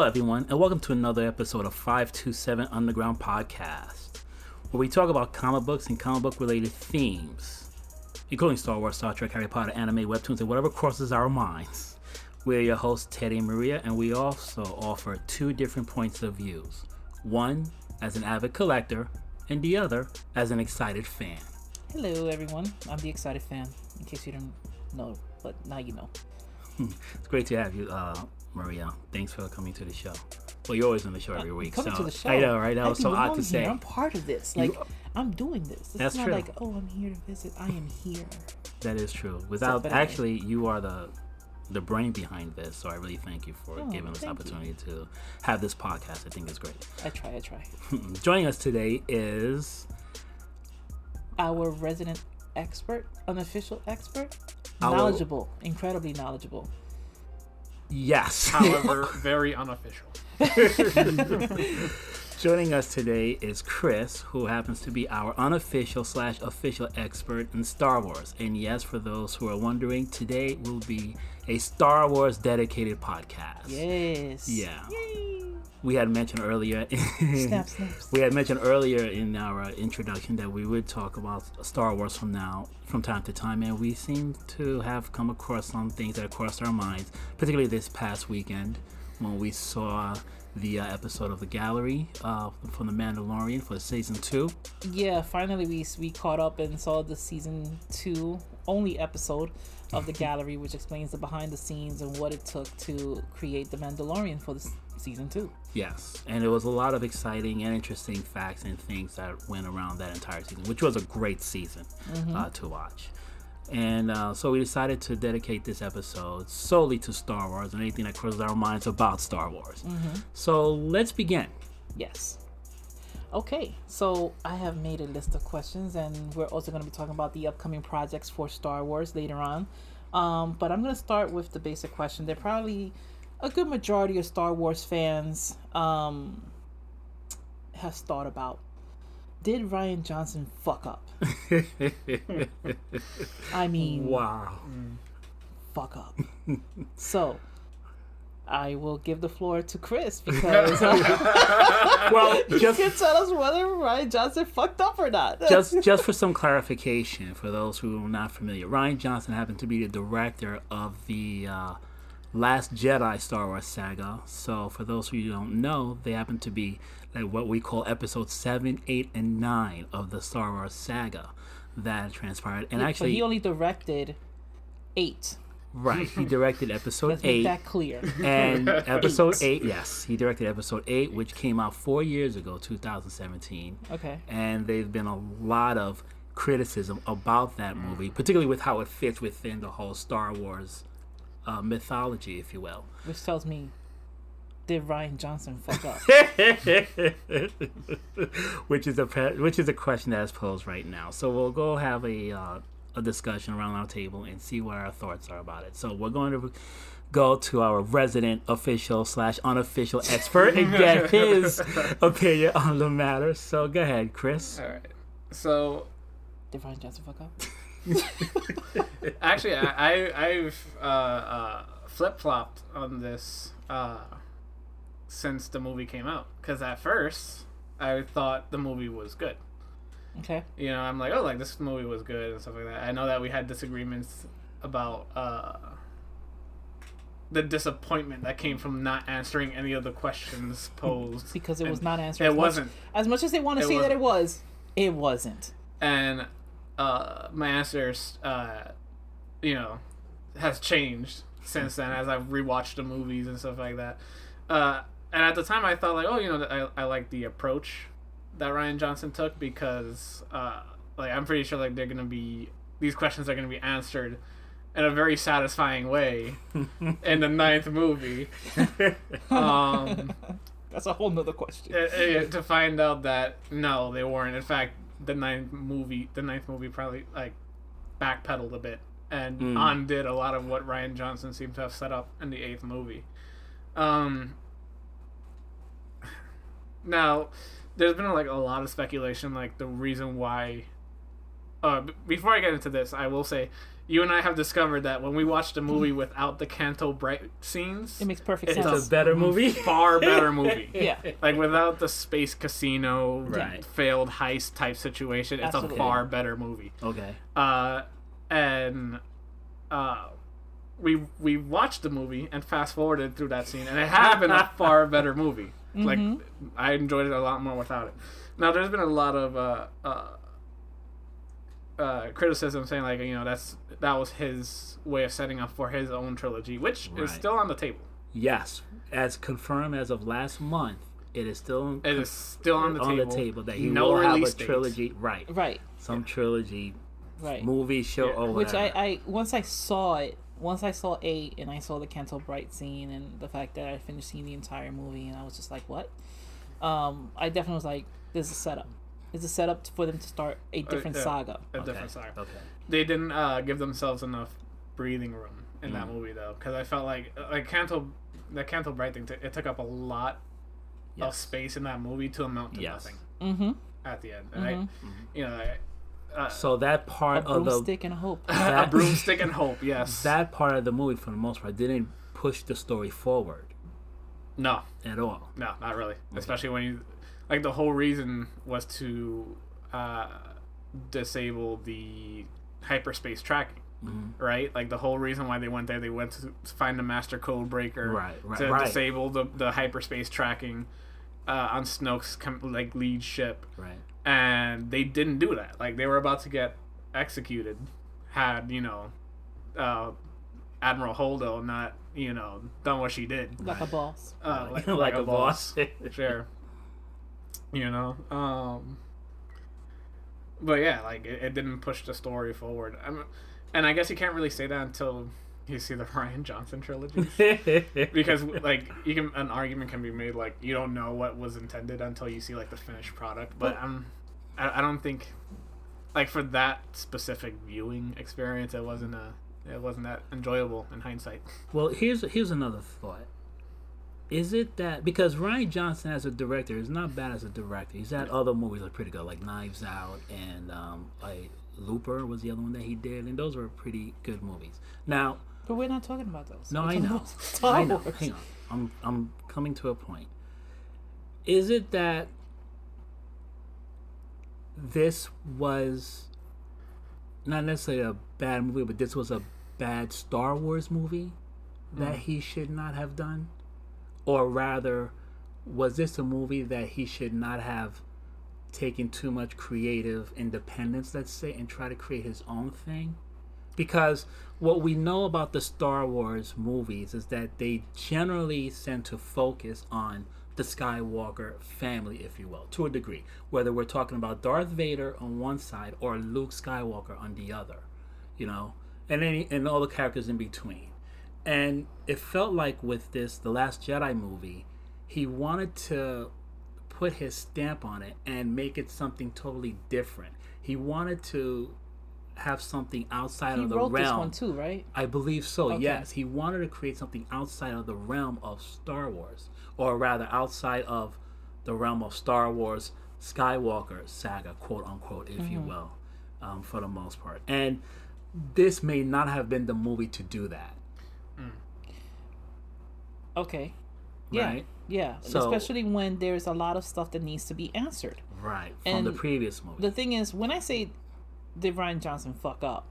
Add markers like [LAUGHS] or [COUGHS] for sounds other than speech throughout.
Hello, everyone, and welcome to another episode of 527 Underground Podcast, where we talk about comic books and comic book related themes, including Star Wars, Star Trek, Harry Potter, anime, webtoons, and whatever crosses our minds. We're your hosts, Teddy and Maria, and we also offer two different points of views one as an avid collector, and the other as an excited fan. Hello, everyone. I'm the excited fan. In case you didn't know, but now you know. [LAUGHS] It's great to have you, uh, Maria. Thanks for coming to the show. Well, you're always on the show every uh, week. Coming so to the show. I know, right? That I was so odd to say. Here. I'm part of this. Like I'm doing this. It's That's not true. like oh, I'm here to visit. I am here. That is true. Without I- actually, you are the the brain behind this, so I really thank you for Oh, giving us the thank you. opportunity to have this podcast. I think it's great. I try. I try. [LAUGHS] Joining us today is Our resident expert, unofficial expert, Our- knowledgeable, incredibly knowledgeable. Yes. however, [LAUGHS] very unofficial. [LAUGHS] Joining us today is Chris, who happens to be our unofficial slash official expert in Star Wars. And yes, for those who are wondering, today will be a Star Wars dedicated podcast. Yes. Yeah. Yay. We had mentioned earlier. [LAUGHS] Snap, snaps. We had mentioned earlier in our uh, introduction that we would talk about Star Wars from now, from time to time, and we seem to have come across some things that crossed our minds, particularly this past weekend when we saw the uh, episode of the gallery uh, from the Mandalorian for season two. Yeah, finally we we caught up and saw the season two only episode of the [LAUGHS] gallery, which explains the behind the scenes and what it took to create the Mandalorian for the season two. Yes, and it was a lot of exciting and interesting facts and things that went around that entire season, which was a great season uh, to watch. And uh, so we decided to dedicate this episode solely to Star Wars and anything that crosses our minds about Star Wars. So let's begin. Yes. Okay, so I have made a list of questions, and we're also going to be talking about the upcoming projects for Star Wars later on. Um, but I'm going to start with the basic question. They're probably a good majority of Star Wars fans um, has thought about. Did Rian Johnson fuck up? [LAUGHS] I mean, Wow. fuck up. so, I will give the floor to Chris [LAUGHS] because [LAUGHS] Well, you just can tell us whether Rian Johnson fucked up or not. just just for some clarification for those who are not familiar, Rian Johnson happened to be the director of the uh, Last Jedi Star Wars saga. So for those who don't know, they happen to be like what we call episodes seven, eight, and nine of the Star Wars saga that transpired. And but actually, he only directed eight. right, he directed [LAUGHS] episode Let's make eight. that clear. And [LAUGHS] episode eight, yes, he directed episode eight, which came out four years ago, 2017 Okay. and there's been a lot of criticism about that movie, particularly with how it fits within the whole Star Wars uh, mythology, if you will. Which tells me, did Rian Johnson fuck up? [LAUGHS] which is a pre- which is a question that is posed right now. So we'll go have a uh, a discussion around our table and see what our thoughts are about it. So we're going to go to our resident official slash unofficial expert and get [LAUGHS] his opinion on the matter. So go ahead, Chris. All right. So did Rian Johnson fuck up? [LAUGHS] actually, I, I I've uh, uh, flip flopped on this uh, since the movie came out. Because at first, I thought the movie was good. Okay. You know, I'm like, oh, like this movie was good and stuff like that. I know that we had disagreements about uh, the disappointment that came from not answering any of the questions [LAUGHS] posed. Because it was not answered. It as much- wasn't. As much as they want to say that it was, it wasn't. and uh, my answers, uh, you know, has changed since then as I've rewatched the movies and stuff like that. Uh, and at the time, I thought like, oh, you know, I I like the approach that Rian Johnson took because, uh, like, I'm pretty sure like they're gonna be these questions are gonna be answered in a very satisfying way in the ninth movie. [LAUGHS] Um, That's a whole nother question. uh, uh, to find out that no, they weren't. In fact, the ninth movie, the ninth movie probably like backpedaled a bit and Mm. undid a lot of what Rian Johnson seemed to have set up in the eighth movie. Um, now, there's been like a lot of speculation, like the reason why uh, b- before I get into this, I will say, you and I have discovered that when we watched a movie [LAUGHS] without the Canto Bright scenes, It makes perfect It's sense. It's a better movie. [LAUGHS] far better movie. [LAUGHS] yeah. Like without the space casino, Right. failed heist type situation, it's Absolutely. a far better movie. Okay. Uh, and uh, we we watched the movie and fast forwarded through that scene, and it had been a far better movie. Like I enjoyed it a lot more without it. Now there's been a lot of uh, uh, uh, criticism saying like you know that's that was his way of setting up for his own trilogy, which Right. is still on the table. Yes, as confirmed as of last month, it is still It is still on the on table. the table that he no will have a release date. trilogy. Right. Right. Some trilogy, Right. movie, show, Yeah. or Which I. I once I saw it, once I saw eight and I saw the Canto Bright scene and the fact that I finished seeing the entire movie and I was just like, what? Um, I definitely was like, this is a setup. It's a setup for them to start a different yeah. saga. A Okay. different side. Okay. They didn't uh, give themselves enough breathing room in that Mm. movie though, because I felt like like Canto, the Canto Bright thing, t- it took up a lot of space in that movie to amount to Yes. nothing Mm-hmm. at the end. And I, Mhm. you know, I, uh, So that part of the broomstick and a hope. [LAUGHS] a that- broomstick and [LAUGHS] hope. Yes. that part of the movie, for the most part, didn't push the story forward no, at all. no, not really. Especially when you, like, the whole reason was to uh, disable the hyperspace tracking. Mm-hmm. Right, like the whole reason why they went there, they went to find the master code breaker, Right, right, to right. disable the, the hyperspace tracking uh, on Snoke's com- like lead ship, Right. And they didn't do that. Like they were about to get executed, had you know, uh, Admiral Holdo not you know done what she did, Like a boss. uh, like, [LAUGHS] Like like a a boss, boss. [LAUGHS] sure. You know, um, but yeah, like it, it didn't push the story forward. I'm, and I guess you can't really say that until you see the [LAUGHS] Rian Johnson trilogy [LAUGHS] because like you can an argument can be made like you don't know what was intended until you see like the finished product but i'm i, I don't think like for that specific viewing experience it wasn't a it wasn't that enjoyable in hindsight [LAUGHS] Well, here's here's another thought. Is it that because Rian Johnson as a director is not bad as a director. He's had other movies that are pretty good, like Knives Out and um, like Looper was the other one that he did, and those were pretty good movies. Now, But we're not talking about those. no, We're I know, [LAUGHS] I know. Hang on, I'm I'm coming to a point. Is it that this was not necessarily a bad movie, but this was a bad Star Wars movie that mm. he should not have done? Or rather, was this a movie that he should not have taken too much creative independence, let's say, and try to create his own thing? Because what we know about the Star Wars movies is that they generally tend to focus on the Skywalker family, if you will, to a degree. Whether we're talking about Darth Vader on one side or Luke Skywalker on the other, you know, and any and all the characters in between. And it felt like with this, the Last Jedi movie, he wanted to put his stamp on it and make it something totally different. He wanted to have something outside He of the wrote realm. this one too, right? I believe so. Okay. Yes, he wanted to create something outside of the realm of Star Wars, or rather, outside of the realm of Star Wars Skywalker saga, quote unquote, if Mm-hmm. you will, um, for the most part. And this may not have been the movie to do that, Okay. Yeah. right? Yeah. So- Especially when there's a lot of stuff that needs to be answered. Right from the previous movie. The thing is, when I say did Rian Johnson fuck up,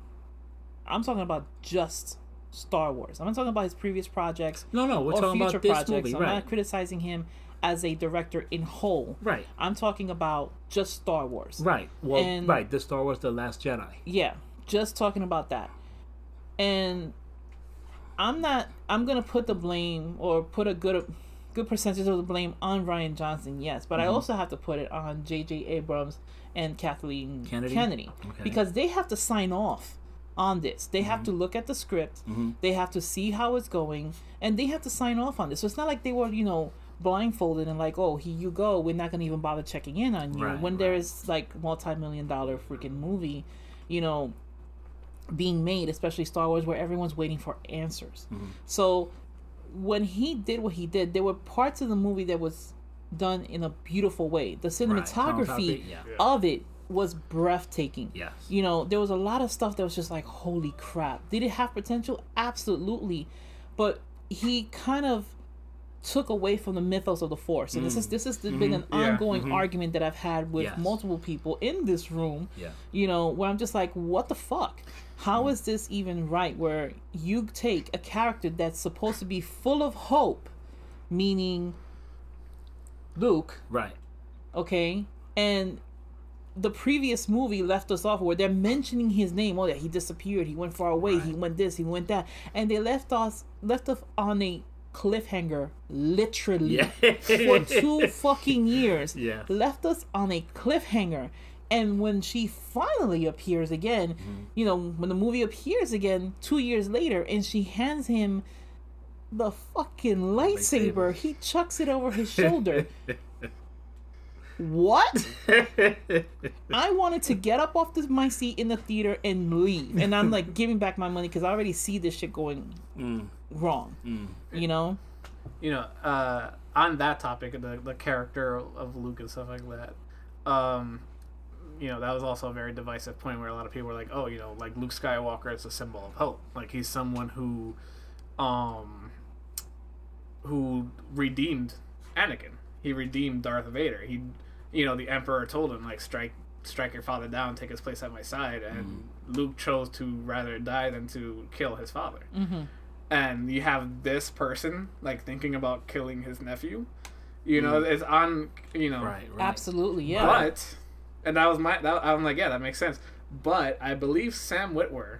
I'm talking about just Star Wars. I'm not talking about his previous projects no, no, we're or talking future about this projects. movie, I'm right? not criticizing him as a director in whole. Right, I'm talking about just Star Wars. right. Well, And- right. The Star Wars: The Last Jedi. Yeah, just talking about that. And I'm not I'm going to put the blame or put a good good percentage of the blame on Rian Johnson, yes, but I Mm-hmm. also have to put it on JJ Abrams and Kathleen Kennedy? Kennedy, Okay. because they have to sign off on this. They have Mm-hmm. to look at the script, they have to see how it's going, and they have to sign off on this. So it's not like they were, you know, blindfolded and like, oh, here you go. We're not gonna even bother checking in on you Right, when there right. is like multi-million dollar freaking movie, you know, being made, especially Star Wars, where everyone's waiting for answers. Mm-hmm. So when he did what he did, there were parts of the movie that was done in a beautiful way. The cinematography Cinematography, yeah. of it was breathtaking. Yes. You know, there was a lot of stuff that was just like, holy crap. Did it have potential? Absolutely. But he kind of took away from the mythos of the force. And this is mm. this has mm-hmm. been an Yeah. ongoing mm-hmm. argument that I've had with Yes. multiple people in this room. Yeah. You know, where I'm just like, what the fuck? How mm. is this even right? Where you take a character that's supposed to be full of hope, meaning Luke, Right. okay, and the previous movie left us off where they're mentioning his name. Oh yeah, he disappeared. He went far away. He went this. He went that, and they left us left us on a cliffhanger, literally Yeah. for two [LAUGHS] fucking years. Yeah. Left us on a cliffhanger. And when she finally appears again, Mm-hmm. you know, when the movie appears again two years later and she hands him the fucking lightsaber, Lightsaber. he chucks it over his [LAUGHS] shoulder. what? [LAUGHS] I wanted to get up off this, my seat in the theater and leave. And I'm like giving back my money because I already see this shit going Mm. wrong. You know? you know, uh, on that topic, the the character of Luke and stuff like that, um, you know, that was also a very divisive point where a lot of people were like, oh, you know, like Luke Skywalker is a symbol of hope. Like he's someone who, um, who redeemed Anakin. He redeemed Darth Vader. He, you know, the Emperor told him like strike strike your father down, take his place at my side, and Luke chose to rather die than to kill his father Mm-hmm. and you have this person like thinking about killing his nephew you Mm. know it's on you know Right. Right. Absolutely, yeah. but and that was my that, i'm like yeah that makes sense but i believe sam witwer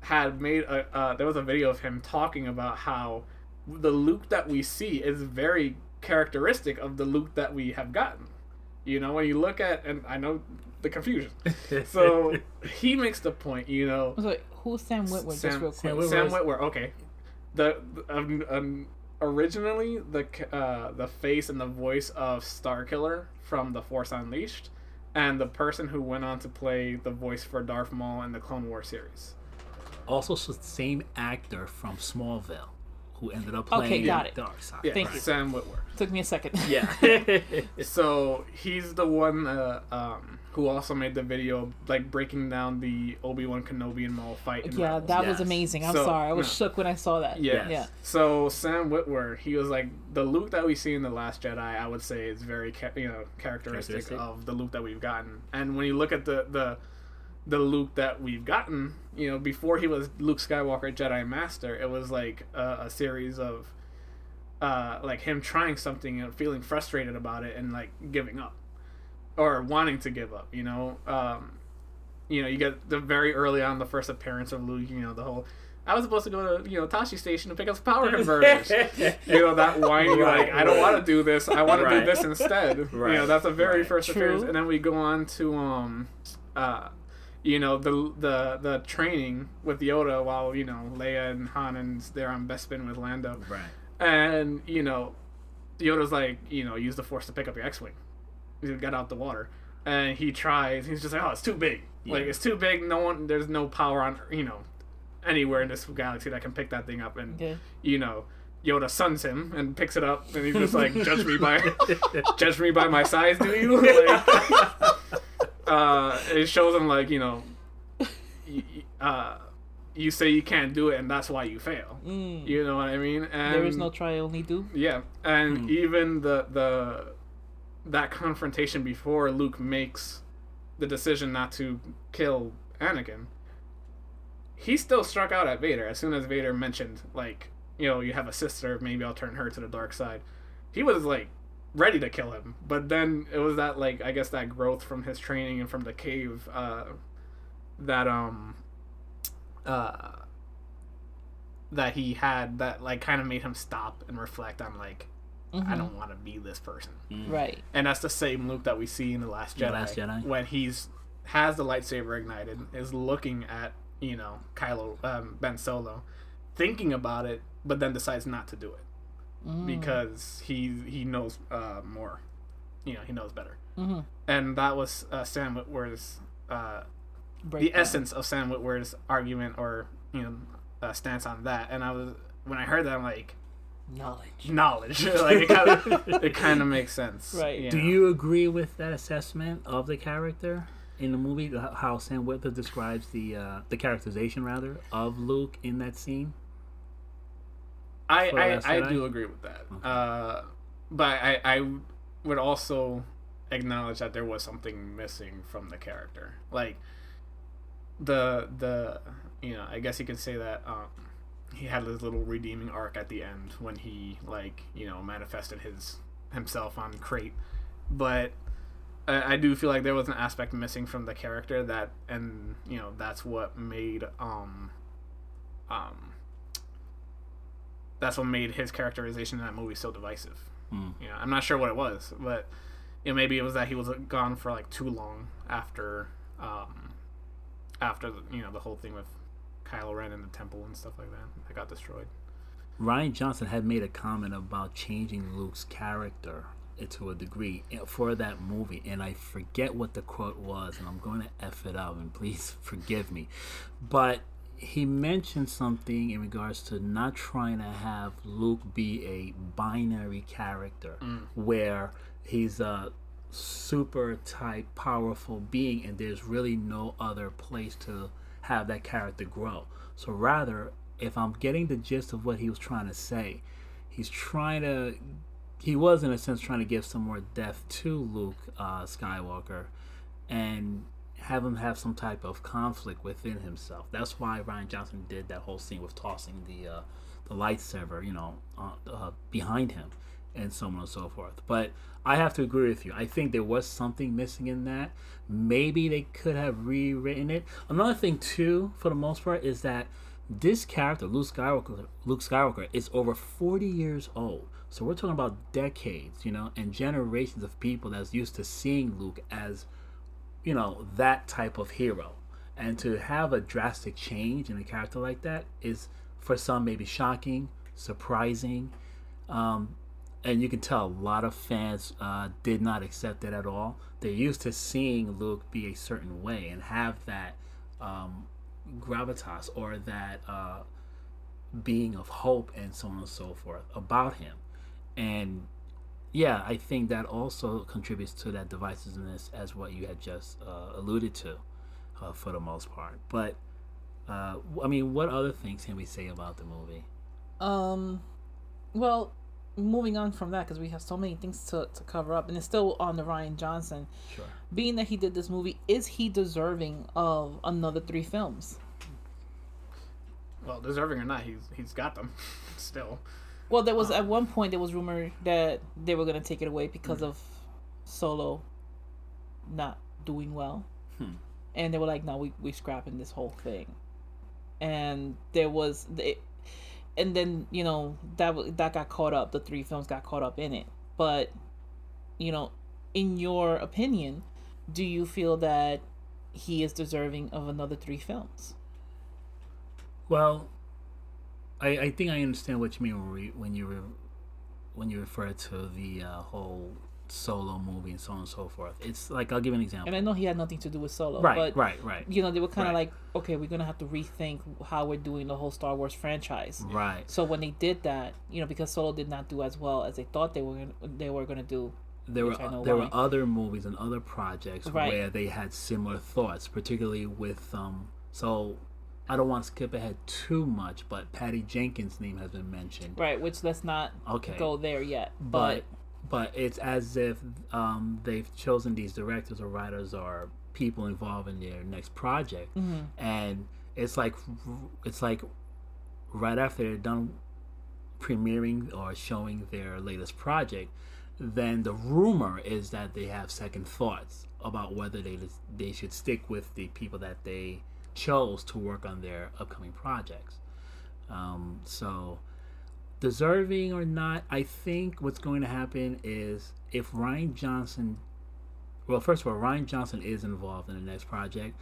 had made a uh, there was a video of him talking about how the luke that we see is very characteristic of the luke that we have gotten you know when you look at and i know the confusion [LAUGHS] so he makes the point you know So, who's Sam Witwer? just Sam- real quick. Sam Witwer. Sam Witwer. Okay, the um, um, originally the uh, the face and the voice of Starkiller from The Force Unleashed, and the person who went on to play the voice for Darth Maul in the Clone War series. Also, s- same actor from Smallville, who ended up Okay, playing got it. Dark Side. Yeah, Thank you. Sam Witwer. Took me a second. Yeah. [LAUGHS] [LAUGHS] So he's the one uh, um, who also made the video like breaking down the Obi Wan Kenobi and Maul fight. In Yeah, Rebels. that was amazing. I'm So, sorry. I was no. shook when I saw that. Yeah. Yeah. So Sam Witwer, he was like the Luke that we see in the Last Jedi. I would say is very ca- you know characteristic, Characteristic. of the Luke that we've gotten. And when you look at the the the Luke that we've gotten, you know, before he was Luke Skywalker Jedi Master, it was like a, a series of uh, like him trying something and feeling frustrated about it and like giving up or wanting to give up. You know, um, you know, you get the very early on the first appearance of Luke. You know, the whole. I was supposed to go to you know Tosche Station to pick up some power converters. [LAUGHS] you know that whiny Right, like I don't right. want to do this. I want to do this instead. You know that's the very right. first True. appearance, and then we go on to um, uh, you know the the the training with Yoda while you know Leia and Han and they're on Bespin with Lando, right. and you know Yoda's like you know use the Force to pick up your X-wing, you get out the water, and he tries. He's just like oh it's too big, like it's too big. No one there's no power on you know anywhere in this galaxy that can pick that thing up and Okay. you know, Yoda suns him and picks it up, and he's just like, "Judge me by, [LAUGHS] judge me by my size, do you?" [LAUGHS] Like, uh, it shows him like, you know, y- y- uh, you say you can't do it, and that's why you fail. Mm. You know what I mean? And There is no try, only do. yeah, and even the the that confrontation before Luke makes the decision not to kill Anakin, he still struck out at Vader as soon as Vader mentioned like, you know, you have a sister, maybe I'll turn her to the dark side. He was like ready to kill him, but then it was that like I guess that growth from his training and from the cave uh that um uh that he had that like kind of made him stop and reflect on like I Mhm. don't want to be this person. Right. And that's the same Luke that we see in the Last The Jedi. Last Jedi. When he's has the lightsaber ignited, is looking at you know Kylo um, Ben Solo, thinking about it, but then decides not to do it Mm. because he he knows uh, more. You know he knows better. Mhm. And that was uh, Sam Witwer's uh, the Breakdown. essence of Sam Witwer's argument or you know uh, stance on that. And I was when I heard that I'm like knowledge. knowledge [LAUGHS] like it kind of [LAUGHS] it kind of makes sense Right. you Do know? you agree with that assessment of the character? in the movie? How Sam Witwer describes the uh, the characterization rather of Luke in that scene. I For the Last I, I do agree with that. Uh, but I I would also acknowledge that there was something missing from the character. Like the the you know I guess you could say that um, he had his little redeeming arc at the end when he like you know manifested his himself on Crait, but. I I do feel like there was an aspect missing from the character that, and you know, that's what made um, um, that's what made his characterization in that movie so divisive. Mm. You know, I'm not sure what it was, but you know, maybe it was that he was gone for like too long after, um, after the, you know the whole thing with Kylo Ren and the temple and stuff like that that got destroyed. Rian Johnson had made a comment about changing Luke's character to a degree for that movie, and I forget what the quote was, and I'm going to f it up, and please [LAUGHS] forgive me. But he mentioned something in regards to not trying to have Luke be a binary character where he's a super type powerful being and there's really no other place to have that character grow. So rather, if I'm getting the gist of what he was trying to say, he's trying to he was in a sense trying to give some more depth to Luke uh, Skywalker and have him have some type of conflict within himself. That's why Rian Johnson did that whole scene with tossing the uh, the lightsaber, you know, uh, uh, behind him, and so on and so forth. But I have to agree with you. I think there was something missing in that. Maybe they could have rewritten it. Another thing too, for the most part, is that this character, Luke Skywalker, Luke Skywalker, is over 40 years old. So we're talking about decades, you know, and generations of people that's used to seeing Luke as, you know, that type of hero. And to have a drastic change in a character like that is, for some, maybe shocking, surprising. Um, and you can tell a lot of fans uh, did not accept it at all. They're used to seeing Luke be a certain way and have that um, gravitas or that uh, being of hope and so on and so forth about him. And yeah, I think that also contributes to that divisiveness as what you had just uh, alluded to uh, for the most part. But uh, I mean, what other things can we say about the movie? Um, well, moving on from that because we have so many things to, to cover up, and it's still on the Rian Johnson. Sure. Being that he did this movie, is he deserving of another three films? Well, deserving or not, he's he's got them [LAUGHS] still. Well, there was at one point there was rumor that they were gonna take it away because of Solo not doing well, Hmm. and they were like, "No, we we scrapping this whole thing." And there was the, and then you know that that got caught up. The three films got caught up in it. But, you know, in your opinion, do you feel that he is deserving of another three films? Well, I, I think I understand what you mean when, you re, when you refer to the uh, whole solo movie and so on and so forth. It's like I'll give an example. And I know he had nothing to do with Solo, right, but right, right, you know, they were kind of Right. like, okay, we're gonna have to rethink how we're doing the whole Star Wars franchise. right. So when they did that, you know, because Solo did not do as well as they thought they were gonna, they were gonna do. There were there why. were other movies and other projects Right. where they had similar thoughts, particularly with um. So I don't want to skip ahead too much, but Patty Jenkins' name has been mentioned. Right, which let's not Okay. go there yet. but But, but it's as if um, they've chosen these directors or writers or people involved in their next project, Mm-hmm. and it's like it's like right after they're done premiering or showing their latest project, then the rumor is that they have second thoughts about whether they they should stick with the people that they chose to work on their upcoming projects. Um, so deserving or not, I think what's going to happen is if Rian Johnson, well, first of all, Rian Johnson is involved in the next project.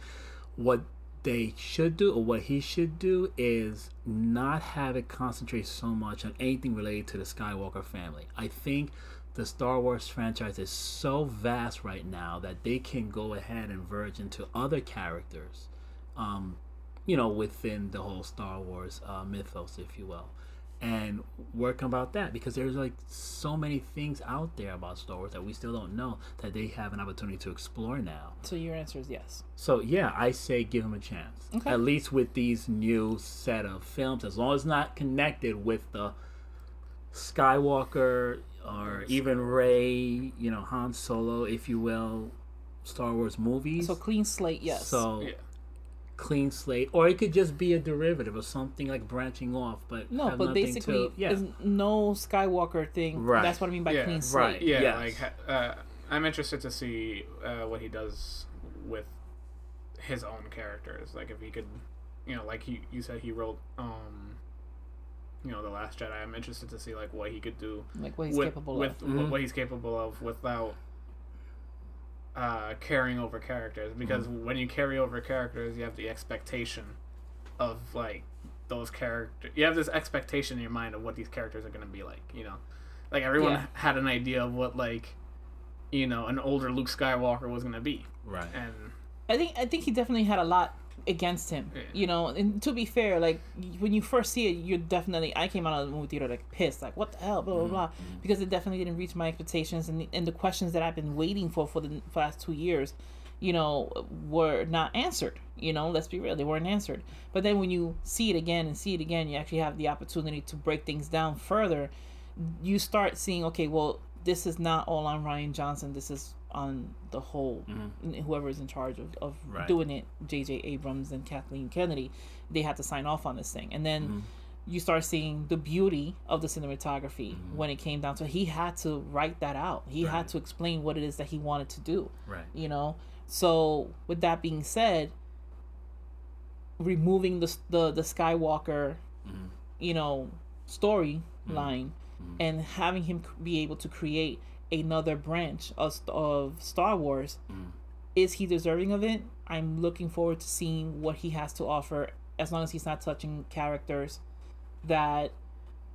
What they should do, or what he should do, is not have it concentrate so much on anything related to the Skywalker family. I think the Star Wars franchise is so vast right now that they can go ahead and verge into other characters, um, you know, within the whole Star Wars uh, mythos, if you will and work about that because there's like so many things out there about Star Wars that we still don't know that they have an opportunity to explore now. So your answer is yes. So yeah, I say give them a chance. Okay. At least with these new set of films, as long as it's not connected with the Skywalker or even Rey, you know, Han Solo, if you will, Star Wars movies. So clean slate, yes. So Yeah. Clean slate, or it could just be a derivative of something like branching off, but no, but basically, to, yeah, there's no Skywalker thing. Right. That's what I mean by Yeah, clean slate. right. Yeah, Yes. like uh, I'm interested to see uh, what he does with his own characters. Like if he could, you know, like he you said he wrote, um, you know, the Last Jedi. I'm interested to see like what he could do Like what he's with capable with of. Mm-hmm. what- what he's capable of without uh, carrying over characters. Because Mm-hmm. when you carry over characters, you have the expectation of like those characters. You have this expectation in your mind of what these characters are going to be like. You know, like everyone Yeah. had an idea of what like you know an older Luke Skywalker was going to be, right. and I think I think he definitely had a lot against him. Yeah. You know, and to be fair, like when you first see it, you're definitely. I came out of the movie theater like pissed, like what the hell, blah blah mm-hmm. blah, because it definitely didn't reach my expectations, and the, and the questions that I've been waiting for for the last two years, you know, were not answered. You know, let's be real, they weren't answered. But then when you see it again and see it again, you actually have the opportunity to break things down further. You start seeing, okay, well, this is not all on Rian Johnson. This is on the whole, mm-hmm. whoever is in charge of, of Right. doing it, J.J. Abrams and Kathleen Kennedy. They had to sign off on this thing, and then mm-hmm. you start seeing the beauty of the cinematography mm-hmm. when it came down to he had to write that out. He had to explain what it is that he wanted to do Right. you know so with that being said removing the the, the skywalker you know storyline and having him be able to create another branch of, of star wars mm. is he deserving of it i'm looking forward to seeing what he has to offer as long as he's not touching characters that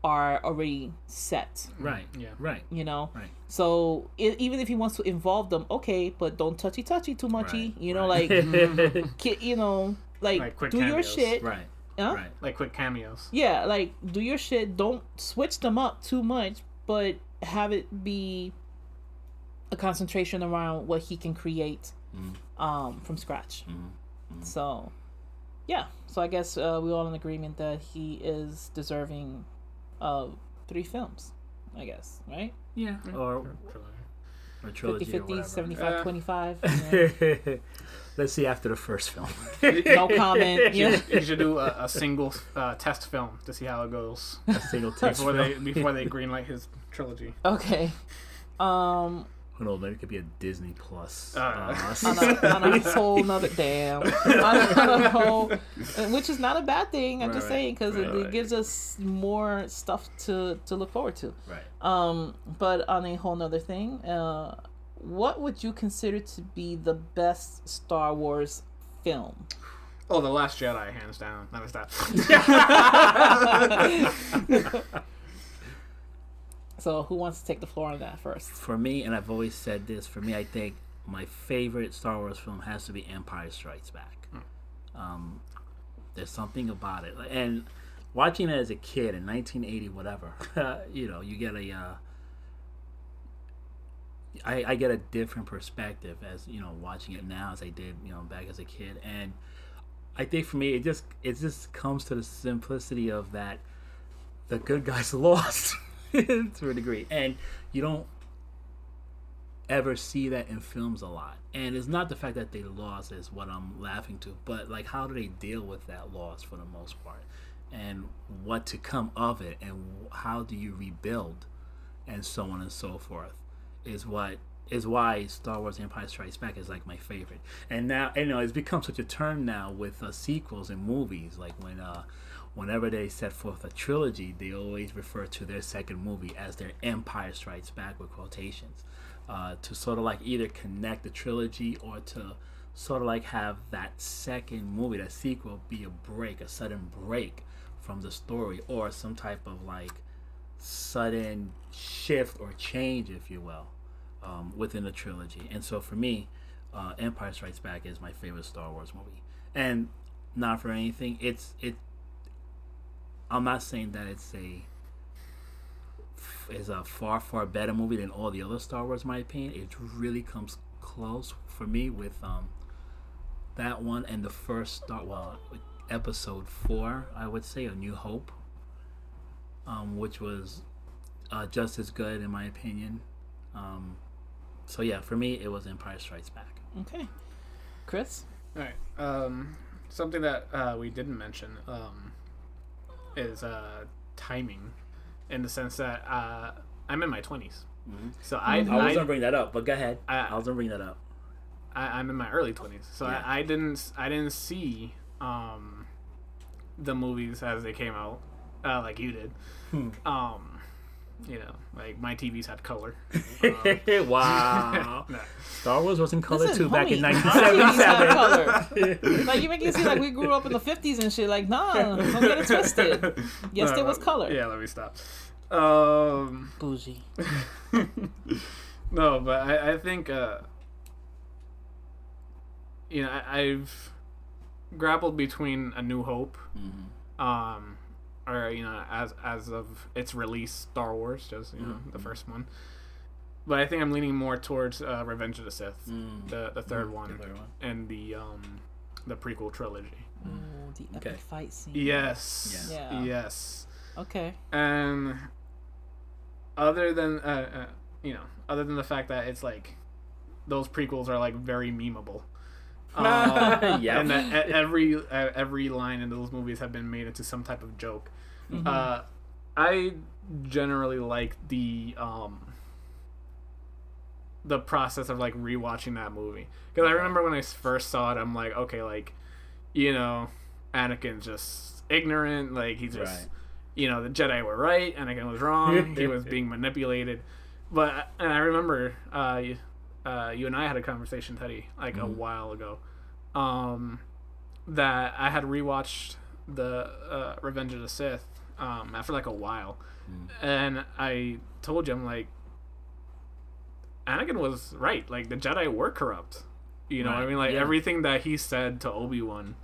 are already set Right. Yeah. Right. you know Right. so i even if he wants to involve them okay but don't touchy touchy too muchy Right. you know right. like [LAUGHS] you know like, Like quick do your shit right. Huh? Right. like quick cameos. yeah like do your shit don't switch them up too much but have it be a concentration around what he can create Mm-hmm. um from scratch so yeah so i guess uh, we're all in agreement that he is deserving of three films i guess right Yeah. Or or 50 trilogy or 50 whatever. 75 Uh, 25 you know? [LAUGHS] Let's see after the first film. no [LAUGHS] comment yeah You should do a, a single uh, test film to see how it goes A single text before they film. before they [LAUGHS] greenlight his trilogy. okay um Who knows? Maybe it could be a Disney Plus. Uh, uh, [LAUGHS] on a, on a whole nother damn on a, on a whole, which is not a bad thing i'm Right, just saying because Right, it, right. it gives us more stuff to to look forward to right. um but on a whole nother thing uh what would you consider to be the best star wars film Oh, the Last Jedi, hands down. That was that. so who wants to take the floor on that first For me, and I've always said this, for me, I think my favorite Star Wars film has to be Empire Strikes Back. Um, there's something about it, and watching it as a kid in 1980, whatever, [LAUGHS] you know, you get a. Uh, I, I get a different perspective as you know watching it now as I did you know back as a kid. And I think for me it just it just comes to the simplicity of that the good guys [LAUGHS] lost [LAUGHS] to a degree. And you don't ever see that in films a lot. And it's not the fact that they lost is what I'm laughing to but like how do they deal with that loss for the most part? And what to come of it and how do you rebuild? And so on and so forth is what is why Star Wars Empire Strikes Back is like my favorite. And now you know it's become such a term now with uh, sequels and movies. Like when uh, whenever they set forth a trilogy, they always refer to their second movie as their Empire Strikes Back with quotations uh, to sort of like either connect the trilogy or to sort of like have that second movie, that sequel, be a break, a sudden break from the story or some type of like sudden shift or change, if you will, um, within the trilogy. And so for me, uh, Empire Strikes Back is my favorite Star Wars movie, and not for anything. It's it. I'm not saying that it's a is a far far better movie than all the other Star Wars. In my opinion, it really comes close for me with um that one and the first Star well episode four, I would say, A New Hope, um, which was uh, just as good in my opinion. Um, so yeah, for me, it was Empire Strikes Back. Okay, Chris. All right. Um, something that uh, we didn't mention um, is uh, timing, in the sense that uh, I'm in my 20s. So I, I was I, gonna bring that up, but go ahead. I- I, was gonna bring that up. I I'm in my early 20s. So Yeah. I, I didn't I didn't see um, the movies as they came out uh, like you did. Hmm. Um, you know, like my TVs had color. [LAUGHS] wow. [LAUGHS] No. Star Wars was in color Listen, too back in homie, TVs 1977. color. [LAUGHS] Like you make it seem like we grew up in the fifties and shit. Like nah, don't get it twisted. Yes, No, there was color. Yeah, let me stop. Um, Bougie. no, but I, I think uh, you know I, I've grappled between A New Hope, Mhm. um, or you know as as of its release, Star Wars, just you know Mhm. the first one. But I think I'm leaning more towards uh, Revenge of the Sith, Mm. the the third Mm, one, the third one. and the um the prequel trilogy. Ooh, the epic Okay. fight scene. Yes. Yeah. Yes. Okay. And other than uh, uh, you know, other than the fact that it's like those prequels are like very memeable. [LAUGHS] Uh, [LAUGHS] Yeah. And that every uh, every line in those movies have been made into some type of joke. Mhm. Uh, I generally like the um the process of like rewatching that movie because I remember when I first saw it, I'm like, okay, like you know, Anakin's just ignorant, like he's just Right. you know the Jedi were right, Anakin was wrong, he was [LAUGHS] being manipulated. But and I remember uh, you, uh, you and I had a conversation, Teddy, like a Mhm. while ago, um, that I had rewatched the uh, Revenge of the Sith um, after like a while, Mm. and I told you I'm like, Anakin was right. Like the Jedi were corrupt. You know, what I mean, like yeah. everything that he said to Obi Wan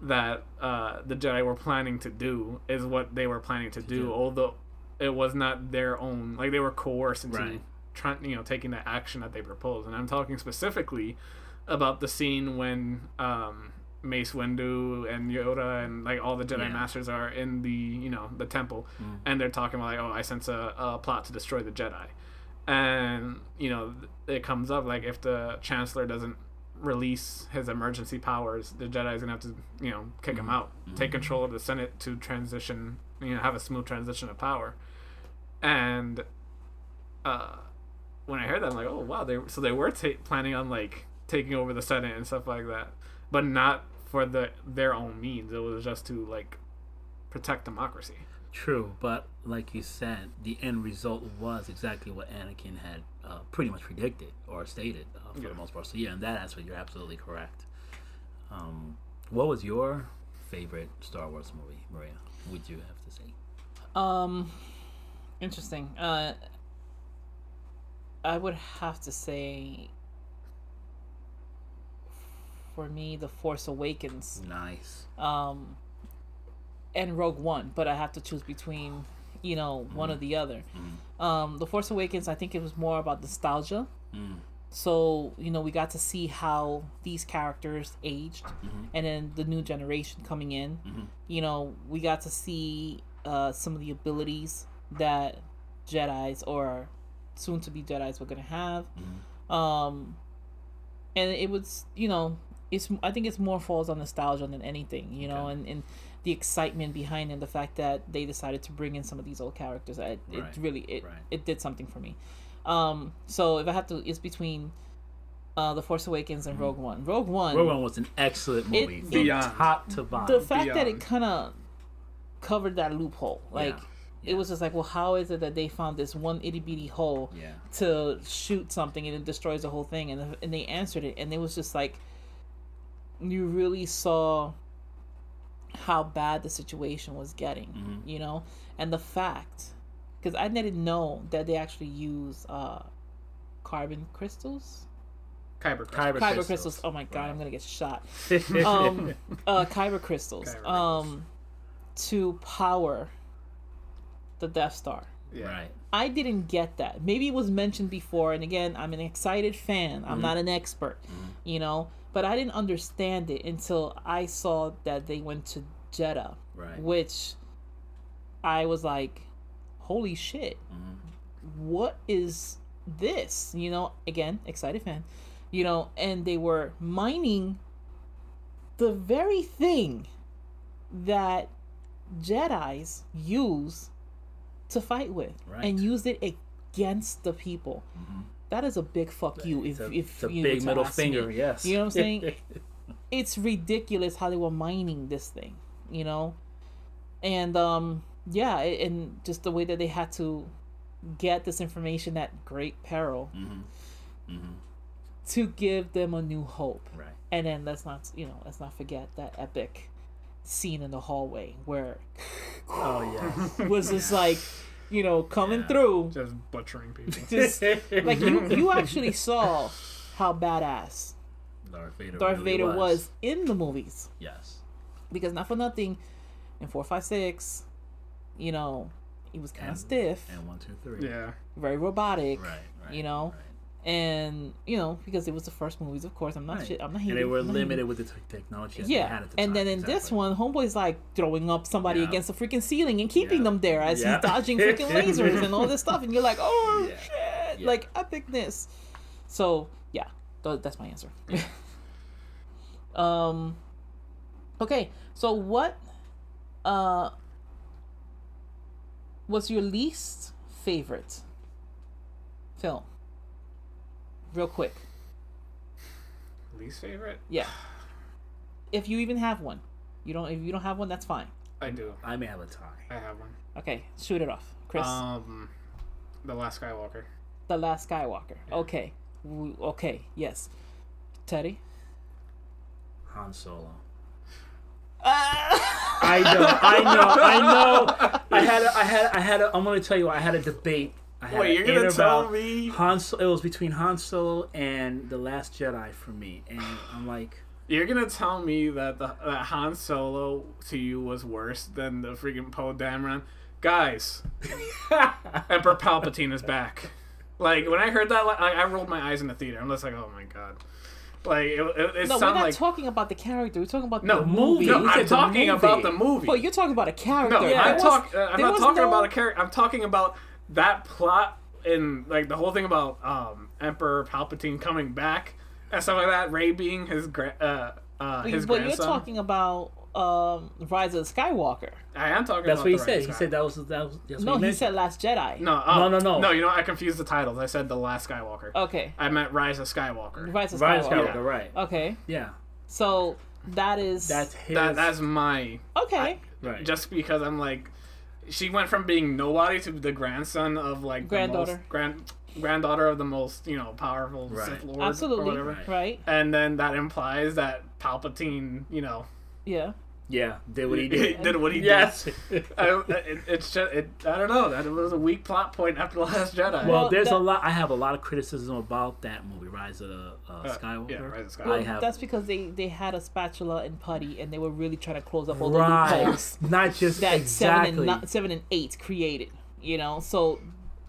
that uh, the Jedi were planning to do is what they were planning to, do, do. although it was not their own. Like they were coerced into Right. trying, you know, taking the action that they proposed. And I'm talking specifically about the scene when um, Mace Windu and Yoda and like all the Jedi Yeah. Masters are in the you know the temple, Mm. and they're talking about like, oh, I sense a, a plot to destroy the Jedi, and you know it comes up like if the Chancellor doesn't release his emergency powers, the Jedi is gonna have to you know kick him Mhm. out, take control of the Senate to transition, you know, have a smooth transition of power, and uh, when I heard that, I'm like, oh wow, they so they were ta- planning on like taking over the Senate and stuff like that, but not for the their own means. It was just to like protect democracy. True, but like you said, the end result was exactly what Anakin had uh, pretty much predicted or stated uh, for Yeah. the most part. So yeah, in that aspect, you're absolutely correct. Um, what was your favorite Star Wars movie, Maria? Would you have to say? Um, interesting. Uh, I would have to say, for me, The Force Awakens, Nice. um, and Rogue One, but I have to choose between, you know, one or the other. Um, The Force Awakens, I think it was more about nostalgia. Mm. So, you know, we got to see how these characters aged Mhm. and then the new generation coming in. Mhm. You know, we got to see uh, some of the abilities that Jedi's or soon to be Jedi's were going to have. Mhm. Um, and it was, you know, it's I think it's more falls on nostalgia than anything, you know, Okay. and, and the excitement behind it, the fact that they decided to bring in some of these old characters. It, it Right. really it, Right. it did something for me. Um, so if I have to, it's between uh, The Force Awakens and Rogue One. Rogue One, Mm-hmm. Rogue One was an excellent movie, it- from Beyond. top to bottom. the fact that it kind of covered that loophole, like Yeah. it was just like, well, how is it that they found this one itty bitty hole yeah, to shoot something and it destroys the whole thing? And and they answered it, and it was just like you really saw how bad the situation was getting, Mhm. you know, and the fact because I didn't know that they actually use uh, carbon crystals. Kyber. Kyber, Kyber crystals. Oh my god, Right. I'm gonna get shot. crystals. [LAUGHS] Um, uh, kyber crystals. Kyber um, to power the Death Star. Yeah. Right. I didn't get that. Maybe it was mentioned before, and again, I'm an excited fan. I'm not an expert, you know, but I didn't understand it until I saw that they went to Jedha, Right. which I was like, holy shit, mm-hmm. what is this? You know, again, excited fan, you know, and they were mining the very thing that Jedi's use to fight with Right. and use it against the people. Mm-hmm. That is a big fuck you if a, if you big middle ask me. yes. You know what I'm saying? [LAUGHS] it's ridiculous how they were mining this thing, you know? And um yeah, and just the way that they had to get this information at great peril to give them a new hope. right. And then let's not, you know, let's not forget that epic scene in the hallway where Oh yeah. [LAUGHS] was just like, [LAUGHS] you know, coming Yeah. through. Just butchering people. [LAUGHS] Just like you, you actually [LAUGHS] saw how badass Darth Vader. Darth really Vader was in the movies. Yes. because not for nothing in 456 you know he was kind of stiff And one, two, three. yeah. very robotic Right. Right. you know and you know because it was the first movies of course i'm not Right. shit i'm not And they were I'm not hating. limited with the te- technology. Yeah had at the and then in this exactly. one homeboy's like throwing up somebody Yeah. against the freaking ceiling and keeping Yeah. them there as Yeah. he's dodging freaking [LAUGHS] lasers and all this stuff and you're like oh shit like epicness so yeah th- that's my answer [LAUGHS] um okay so what uh was your least favorite film real quick Least favorite? yeah if you even have one you don't if you don't have one that's fine I do. I may have a tie. I have one. okay shoot it off chris Um, the Last Skywalker. the last skywalker okay okay yes teddy Han Solo. Ah! I know, I know, I know. [LAUGHS] I had, a, I had, a, I had. A, I'm gonna tell you, I had a debate. I had Wait, you're gonna tell me? Han? So- It was between Han Solo and the Last Jedi for me, and I'm like, You're gonna tell me that the that Han Solo to you was worse than the freaking Poe Dameron? Guys, [LAUGHS] Emperor Palpatine is back. Like when I heard that, like, I rolled my eyes in the theater. I'm just like, oh my god. Like it, it, it no we're not like talking about the character we're talking about no the movie No, You I'm said the talking movie. about the movie. well you're talking about a character No, There I'm, was- talk, uh, I'm not talking no- about a character. I'm talking about that plot and like the whole thing about um, Emperor Palpatine coming back and stuff like that. Rey being his gra- uh, uh, his but you're talking about um rise of the skywalker I am talking. that's about what he the said. He said that was that was. That's no what he meant. said last jedi No, oh, No, no, no. No, you know I confused the titles. I said the Last Skywalker. okay I meant Rise of Skywalker. rise of Ryan skywalker Skywalker, right? okay Yeah, so that is that's his. That that's my okay right. just because I'm like, she went from being nobody to the grandson of like the Granddaughter. most, grand granddaughter of the most you know powerful Right. Sith Lord absolutely or whatever. right. Right. And then that implies that Palpatine, you know, yeah yeah, did what [LAUGHS] he did. did what he yes. did. [LAUGHS] I, it, it's just, it, I don't know. That was a weak plot point after the Last Jedi. Well, Well, there's that- a lot. I have a lot of criticism about that movie, Rise of the uh, Uh, Skywalker. yeah, Rise of Skywalker. I well, have that's because they they had a spatula and putty and they were really trying to close up all the right, loopholes [LAUGHS] not just that exactly. seven and seven and eight created you know so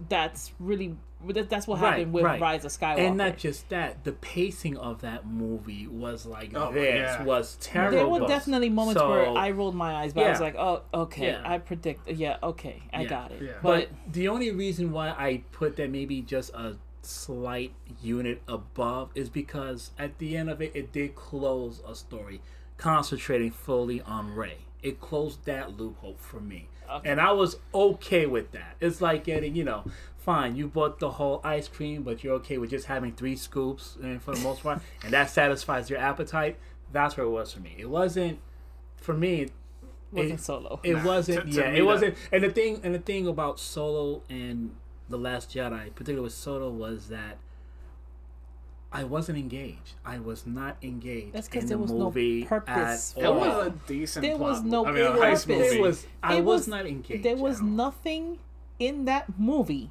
that's really that- that's what Right, happened with right. rise of skywalker and not just that, the pacing of that movie was like Oh, oh this yeah. was terrible. there were definitely moments So- where I rolled my eyes, but I was like, "Oh, okay, Yeah. I predict. Yeah, okay, I Yeah. got it." Yeah. But, But the only reason why I put that maybe just a slight unit above is because at the end of it, it did close a story, concentrating fully on Rey. It closed that loophole for me, Okay. and I was okay with that. It's like getting, you know, fine, you bought the whole ice cream, but you're okay with just having three scoops, and for the most part, and that satisfies your appetite. That's where it was for me. It wasn't for me. It wasn't it- solo. it Nah, wasn't. to- to yeah, me it that- wasn't. And the thing, and the thing about Solo and the Last Jedi, particularly with Solo, was that I wasn't engaged. I was not engaged That's 'cause in there the was no purpose at it for was a decent. There was no I mean, a purpose. heist movie. It was. I was, was- not engaged. there was nothing in that movie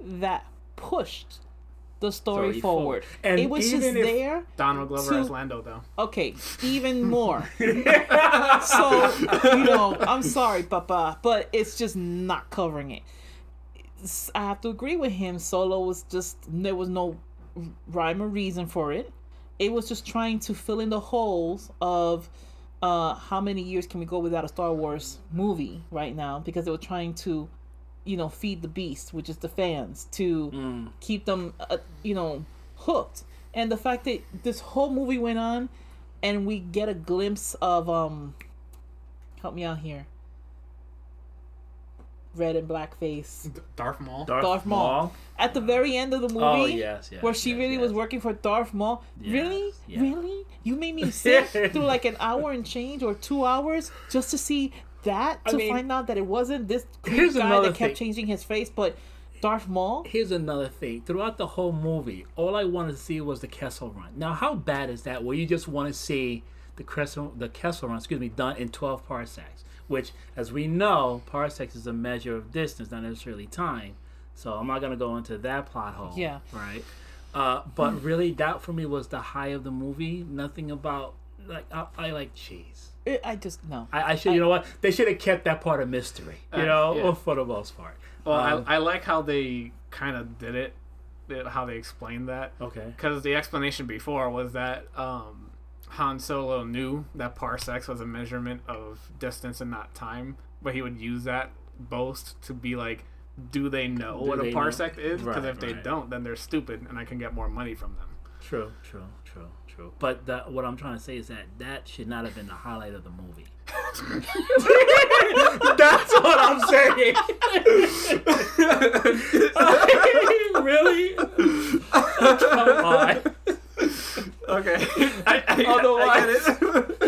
that pushed the story Story forward. forward. And it was just if- there. Donald Glover to- as Lando, though. Okay, even [LAUGHS] more. [LAUGHS] so you know, I'm sorry, Papa, but it's just not covering it. I have to agree with him. Solo was just there was no rhyme or reason for it. It was just trying to fill in the holes of uh how many years can we go without a Star Wars movie right now because they were trying to you know feed the beast which is the fans to keep them uh, you know hooked and the fact that this whole movie went on and we get a glimpse of um help me out here red and black face Darth Maul. Darth Maul. At the very end of the movie, Oh, yes, yes, where she yes, really yes. was working for Darth Maul. really, Yes, yeah. really, you made me sit through like an [LAUGHS] hour and change or two hours just to see that to mean, find out that it wasn't this here's guy that kept thing. changing his face, but Darth Maul. Here's another thing. Throughout the whole movie, all I wanted to see was the Kessel Run. Now, how bad is that? Where you just want to see the Kessel, the Kessel Run, excuse me, done in 12 parsecs, which, as we know, parsecs is a measure of distance, not necessarily time. So I'm not gonna go into that plot hole. Yeah. Right. Uh, but really, that for me was the high of the movie. Nothing about like I, I like cheese. It, I just no. I, I should, you know what? They should have kept that part a mystery, you Uh, know, yeah. for the most part. Well, Um, I, I like how they kind of did it, how they explained that. Okay. Because the explanation before was that um, Han Solo knew that parsecs was a measurement of distance and not time, but he would use that boast to be like, do they know Do what they a know? parsec is? Because Right, if they right. don't, then they're stupid, and I can get more money from them. True, true, true, true. But that, what I'm trying to say is that that should not have been the highlight of the movie. [LAUGHS] That's what I'm saying. [LAUGHS] really? Come on. Okay. I, I, Otherwise- I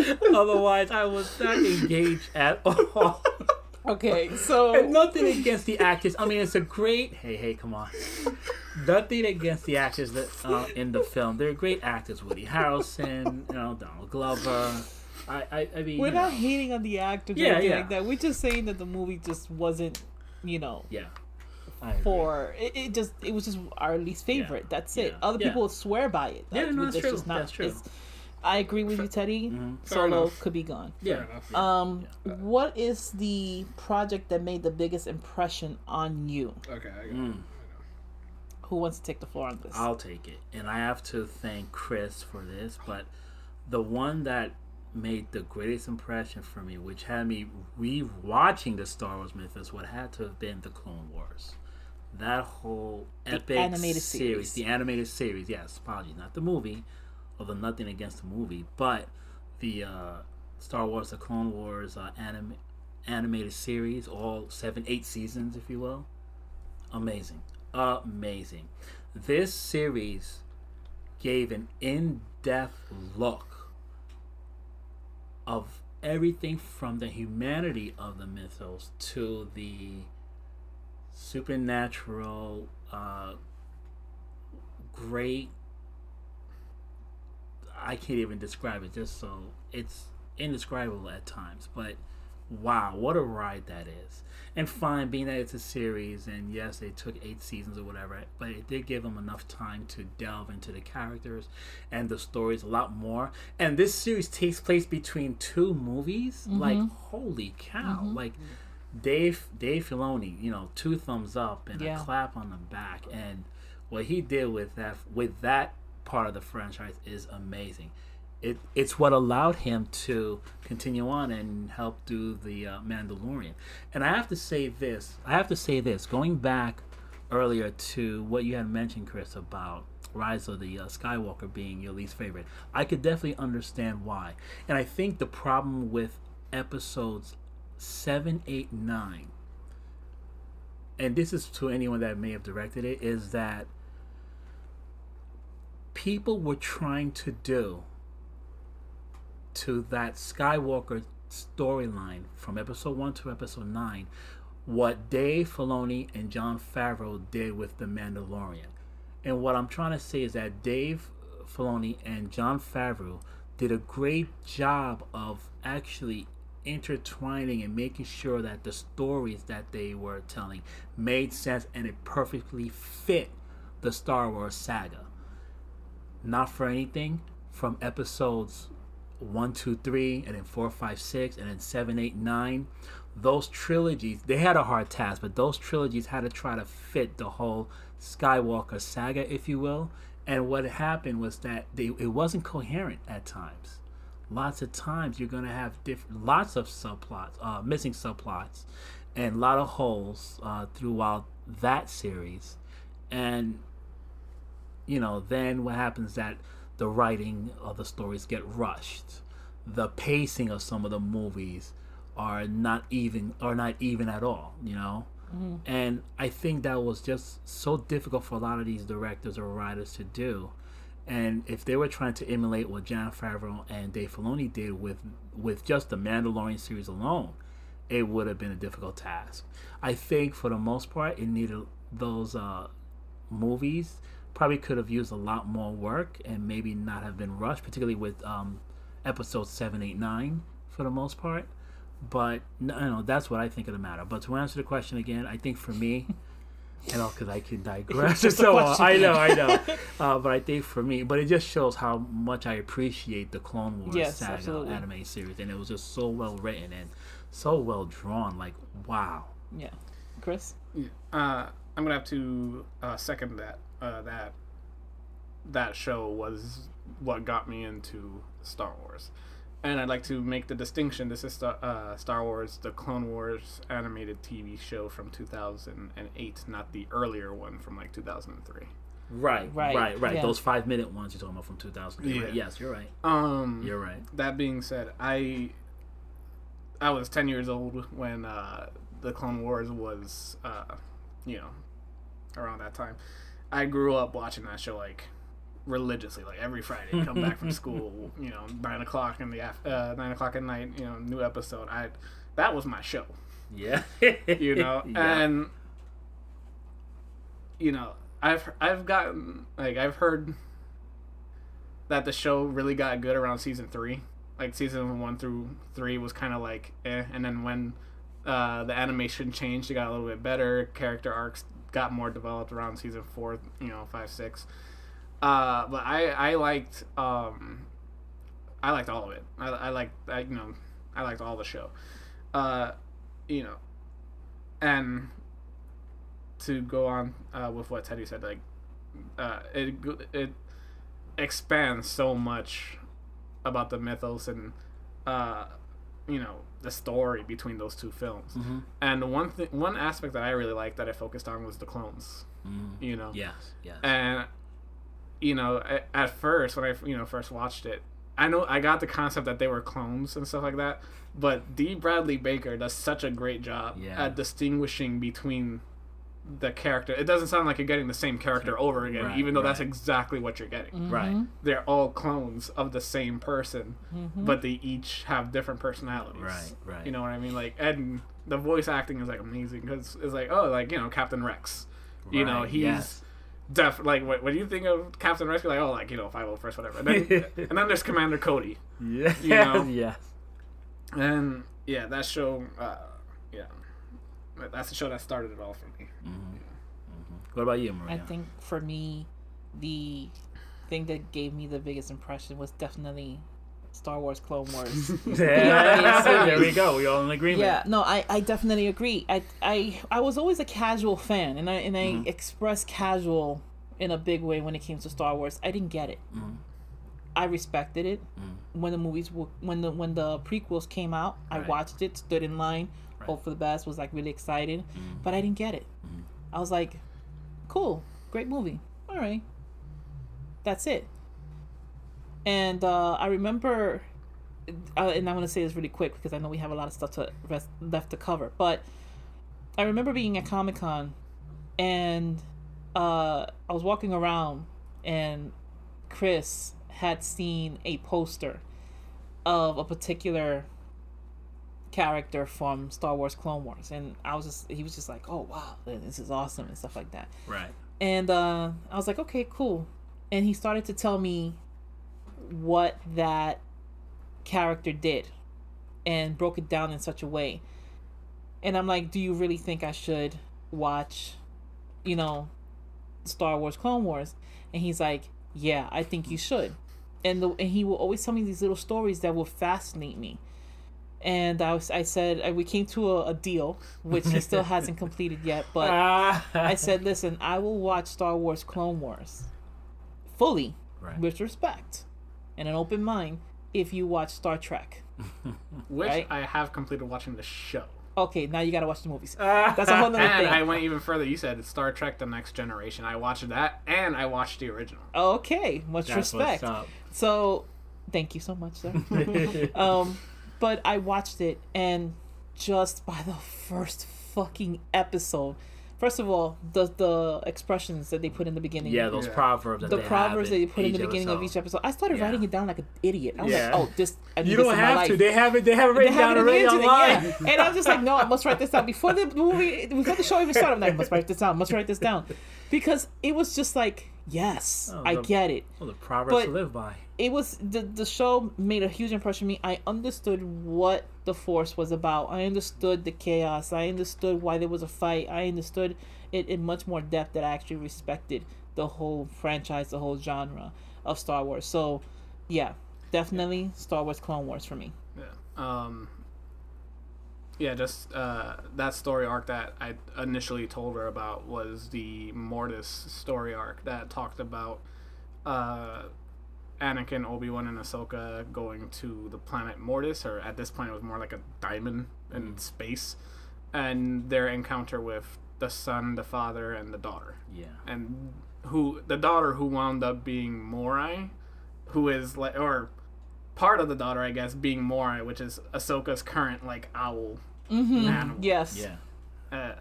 get. Otherwise, I was not engaged at all. [LAUGHS] Okay, so [LAUGHS] And nothing against the actors. I mean, it's a great. Hey, hey, come on. Nothing against the actors that uh, in the film. They're great actors. Woody Harrelson, you know, Donald Glover. I, I, I mean, we're not know. hating on the actors or Yeah, anything yeah. like that. We're just saying that the movie just wasn't, you know, Yeah. For it, it just it was just our least favorite. That's it. Yeah. Other Yeah. people swear by it. Yeah, no, That's that's true. just not- That's true. It's- I agree with you, Teddy. Mhm. Solo enough. could be gone. Yeah. enough. Um, what is the project that made the biggest impression on you? Okay. I got Mm. Who wants to take the floor on this? I'll take it. And I have to thank Chris for this, but the one that made the greatest impression for me, which had me re-watching the Star Wars mythos, would have to have been the Clone Wars. That whole epic animated series, series. the animated series, yes, apologies, not the movie, although nothing against the movie, but the uh, Star Wars, the Clone Wars uh, anim- animated series, all seven, eight seasons, if you will. Amazing. Amazing. This series gave an in depth look of everything from the humanity of the mythos to the supernatural, uh, great. I can't even describe it, just so it's indescribable at times. But wow, what a ride that is! And fine, being that it's a series, and yes, they took eight seasons or whatever, but it did give them enough time to delve into the characters and the stories a lot more. And this series takes place between two movies. Mm-hmm. Like, holy cow! Mm-hmm. Like, Dave Dave Filoni, you know, two thumbs up and Yeah. a clap on the back, and what he did with that with that part of the franchise is amazing. It it's what allowed him to continue on and help do the uh, Mandalorian. And I have to say this. I have to say this. Going back earlier to what you had mentioned, Chris, about Rise of the uh, Skywalker being your least favorite, I could definitely understand why. And I think the problem with episodes seven, eight, nine, and this is to anyone that may have directed it, is that people were trying to do to that Skywalker storyline from episode 1 to episode 9 what Dave Filoni and Jon Favreau did with The Mandalorian. And what I'm trying to say is that Dave Filoni and Jon Favreau did a great job of actually intertwining and making sure that the stories that they were telling made sense and it perfectly fit the Star Wars saga. Not for anything, from episodes one, two, three, and then four, five, six, and then seven, eight, nine. Those trilogies, they had a hard task, but those trilogies had to try to fit the whole Skywalker saga, if you will. And what happened was that they, it wasn't coherent at times. Lots of times you're gonna have different, lots of subplots, uh, missing subplots, and a lot of holes uh, throughout that series. And you know, then what happens that the writing of the stories get rushed. The pacing of some of the movies are not even are not even at all, you know? And I think that was just so difficult for a lot of these directors or writers to do. And if they were trying to emulate what Jon Favreau and Dave Filoni did with with just the Mandalorian series alone, it would have been a difficult task. I think for the most part, it needed those uh, movies probably could have used a lot more work and maybe not have been rushed, particularly with um, episode seven, eight, nine for the most part. But no, no, that's what I think of the matter. But to answer the question again, I think for me, [LAUGHS] you know, because I can digress [LAUGHS] so uh. I know, I know. [LAUGHS] uh, but I think for me, but it just shows how much I appreciate the Clone Wars Yes, saga absolutely. anime series, and it was just so well written and so well drawn. Like, wow. Yeah, Chris. Yeah. Uh, I'm gonna have to uh, second that. Uh, that that show was what got me into Star Wars, and I'd like to make the distinction. This is Star, uh, Star Wars: The Clone Wars animated TV show from 2008, not the earlier one from like 2003. Right, Right, right, right. yeah. Those five minute ones you're talking about from 2000. Right? Yeah. Yes, you're right. Um, You're right. that being said, I I was ten years old when uh, the Clone Wars was, uh, you know, around that time. I grew up watching that show like religiously, like every Friday. Come back from [LAUGHS] school, you know, nine o'clock in the af- uh, nine o'clock at night, you know, new episode. I that was my show, Yeah. you know, [LAUGHS] Yeah. and you know, I've I've gotten like I've heard that the show really got good around season three. Like season one through three was kind of like eh, and then when uh, the animation changed, it got a little bit better. Character arcs got more developed around season four, you know, five, six. Uh, but I I liked um, I liked all of it. I I liked I, you know I liked all the show. Uh, you know, and to go on uh, with what Teddy said, like uh, it it expands so much about the mythos and uh, you know the story between those two films. Mhm. And one thing, one aspect that I really liked that I focused on was the clones. Mm. You know, Yes, yes. and you know at, at first when I you know first watched it, I know I got the concept that they were clones and stuff like that. But D. Bradley Baker does such a great job Yeah. at distinguishing between the character. It doesn't sound like you're getting the same character over again, Right, even though that's exactly what you're getting. Mm-hmm. Right. They're all clones of the same person, but they each have different personalities. Right, right. You know what I mean? Like, and the voice acting is like amazing because it's like, oh, like you know, Captain Rex. Right. You know, he's yes. def like when, when you think of Captain Rex, you're like, oh, like you know, five oh first, whatever. And then, [LAUGHS] and then there's Commander Cody, Yeah, you know? [LAUGHS] yes. and yeah, that show, uh, yeah, that's the show that started it all for me. What about you, Maria? I think for me, the thing that gave me the biggest impression was definitely Star Wars Clone Wars. [LAUGHS] Yeah, there we go. We all in agreement. yeah, no, I, I definitely agree. I, I I was always a casual fan, and I and I Mm-hmm. expressed casual in a big way when it came to Star Wars. I didn't get it. Mm-hmm. I respected it Mm. when the movies were, when the when the prequels came out. I watched it, stood in line, hope for the best, was like really excited, Mm. but I didn't get it. I was like, cool, great movie, all right, that's it. And uh, I remember, uh, and I'm gonna say this really quick because I know we have a lot of stuff to rest, left to cover, but I remember being at Comic Con, and uh, I was walking around, and Chris had seen a poster of a particular character from Star Wars Clone Wars and I was just he was just like, "Oh, wow, this is awesome" and stuff like that. Right. And uh I was like, "Okay, cool." And he started to tell me what that character did and broke it down in such a way. And I'm like, "Do you really think I should watch you know Star Wars Clone Wars?" And he's like, "Yeah, I think you should." and the and he will always tell me these little stories that will fascinate me. And I was I said I, we came to a, a deal, which he still [LAUGHS] hasn't completed yet, but I said, listen, I will watch Star Wars Clone Wars fully Right. with respect and an open mind if you watch Star Trek. [LAUGHS] Which Right. I have completed watching the show. Okay, now you gotta watch the movies. [LAUGHS] That's a whole nother And. I went even further. You said Star Trek: The Next Generation. I watched that, and I watched the original. Okay, much That's respect. what's up. So, thank you so much, sir. um, but I watched it, and just by the first fucking episode, first of all, the the expressions that they put in the beginning, Yeah, those Yeah. proverbs that the they proverbs have that they put in the each beginning of each episode, I started Yeah. writing it down like an idiot. I was Yeah. like, oh, this. I You don't in my have life. to. They have it. They have it They written have down it in the already internet, online. yeah. And I'm just like, no, I must write this down before the movie, before the show even started. I'm like, I must write this down. Must write this down, because it was just like, yes, Oh, I the- get it. Well, the proverbs to live by. It was the the show made a huge impression on me. I understood what the force was about. I understood the chaos. I understood why there was a fight. I understood it in much more depth that I actually respected the whole franchise, the whole genre of Star Wars. So, yeah, definitely Star Wars Clone Wars for me. Yeah. Um. Yeah, just uh, that story arc that I initially told her about was the Mortis story arc that talked about uh, Anakin, Obi Wan, and Ahsoka going to the planet Mortis, or at this point it was more like a diamond in space, and their encounter with the son, the father, and the daughter Yeah. and who the daughter who wound up being Morai, who is like or part of the daughter, I guess, being Morai, which is Ahsoka's current like owl Mm-hmm. animal. Yes. Yeah. Uh,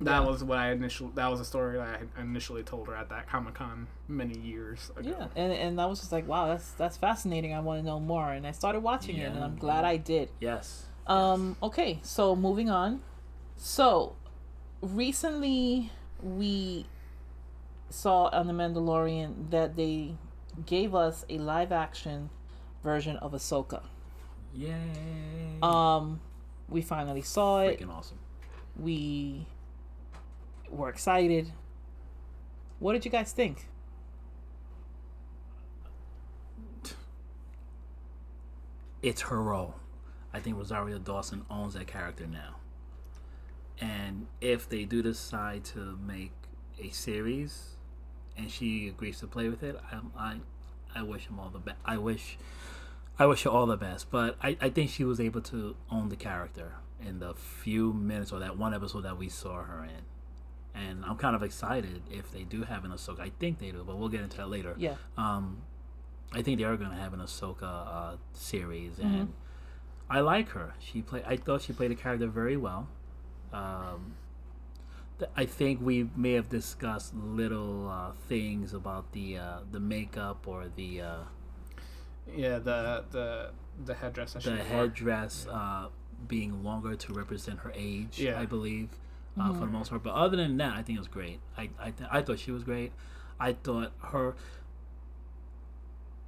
that was what I initially. That was a story that I initially told her at that Comic Con many years ago. Yeah, and and I was just like, wow, that's that's fascinating. I want to know more, and I started watching it, and I'm glad I did. Yes. Um, okay, so moving on. So, recently we saw on The Mandalorian that they gave us a live action version of Ahsoka. Yay. Um, we finally saw it. Freaking awesome. We were excited. What did you guys think? It's her role. I think Rosario Dawson owns that character now. And if they do decide to make a series, and she agrees to play with it, I, I, I wish him all the best. I wish, I wish her all the best. But I, I think she was able to own the character in the few minutes or that one episode that we saw her in. And I'm kind of excited if they do have an Ahsoka. I think they do, but we'll get into that later. Yeah. Um, I think they are going to have an Ahsoka uh, series, Mm-hmm. and I like her. She play. I thought she played the character very well. Um, th- I think we may have discussed little uh, things about the uh, the makeup or the uh, Yeah, the the the headdress. that the headdress uh, being longer to represent her age. Yeah. I believe. Uh, For the most part, but other than that, I think it was great. I I, th- I thought she was great. I thought her.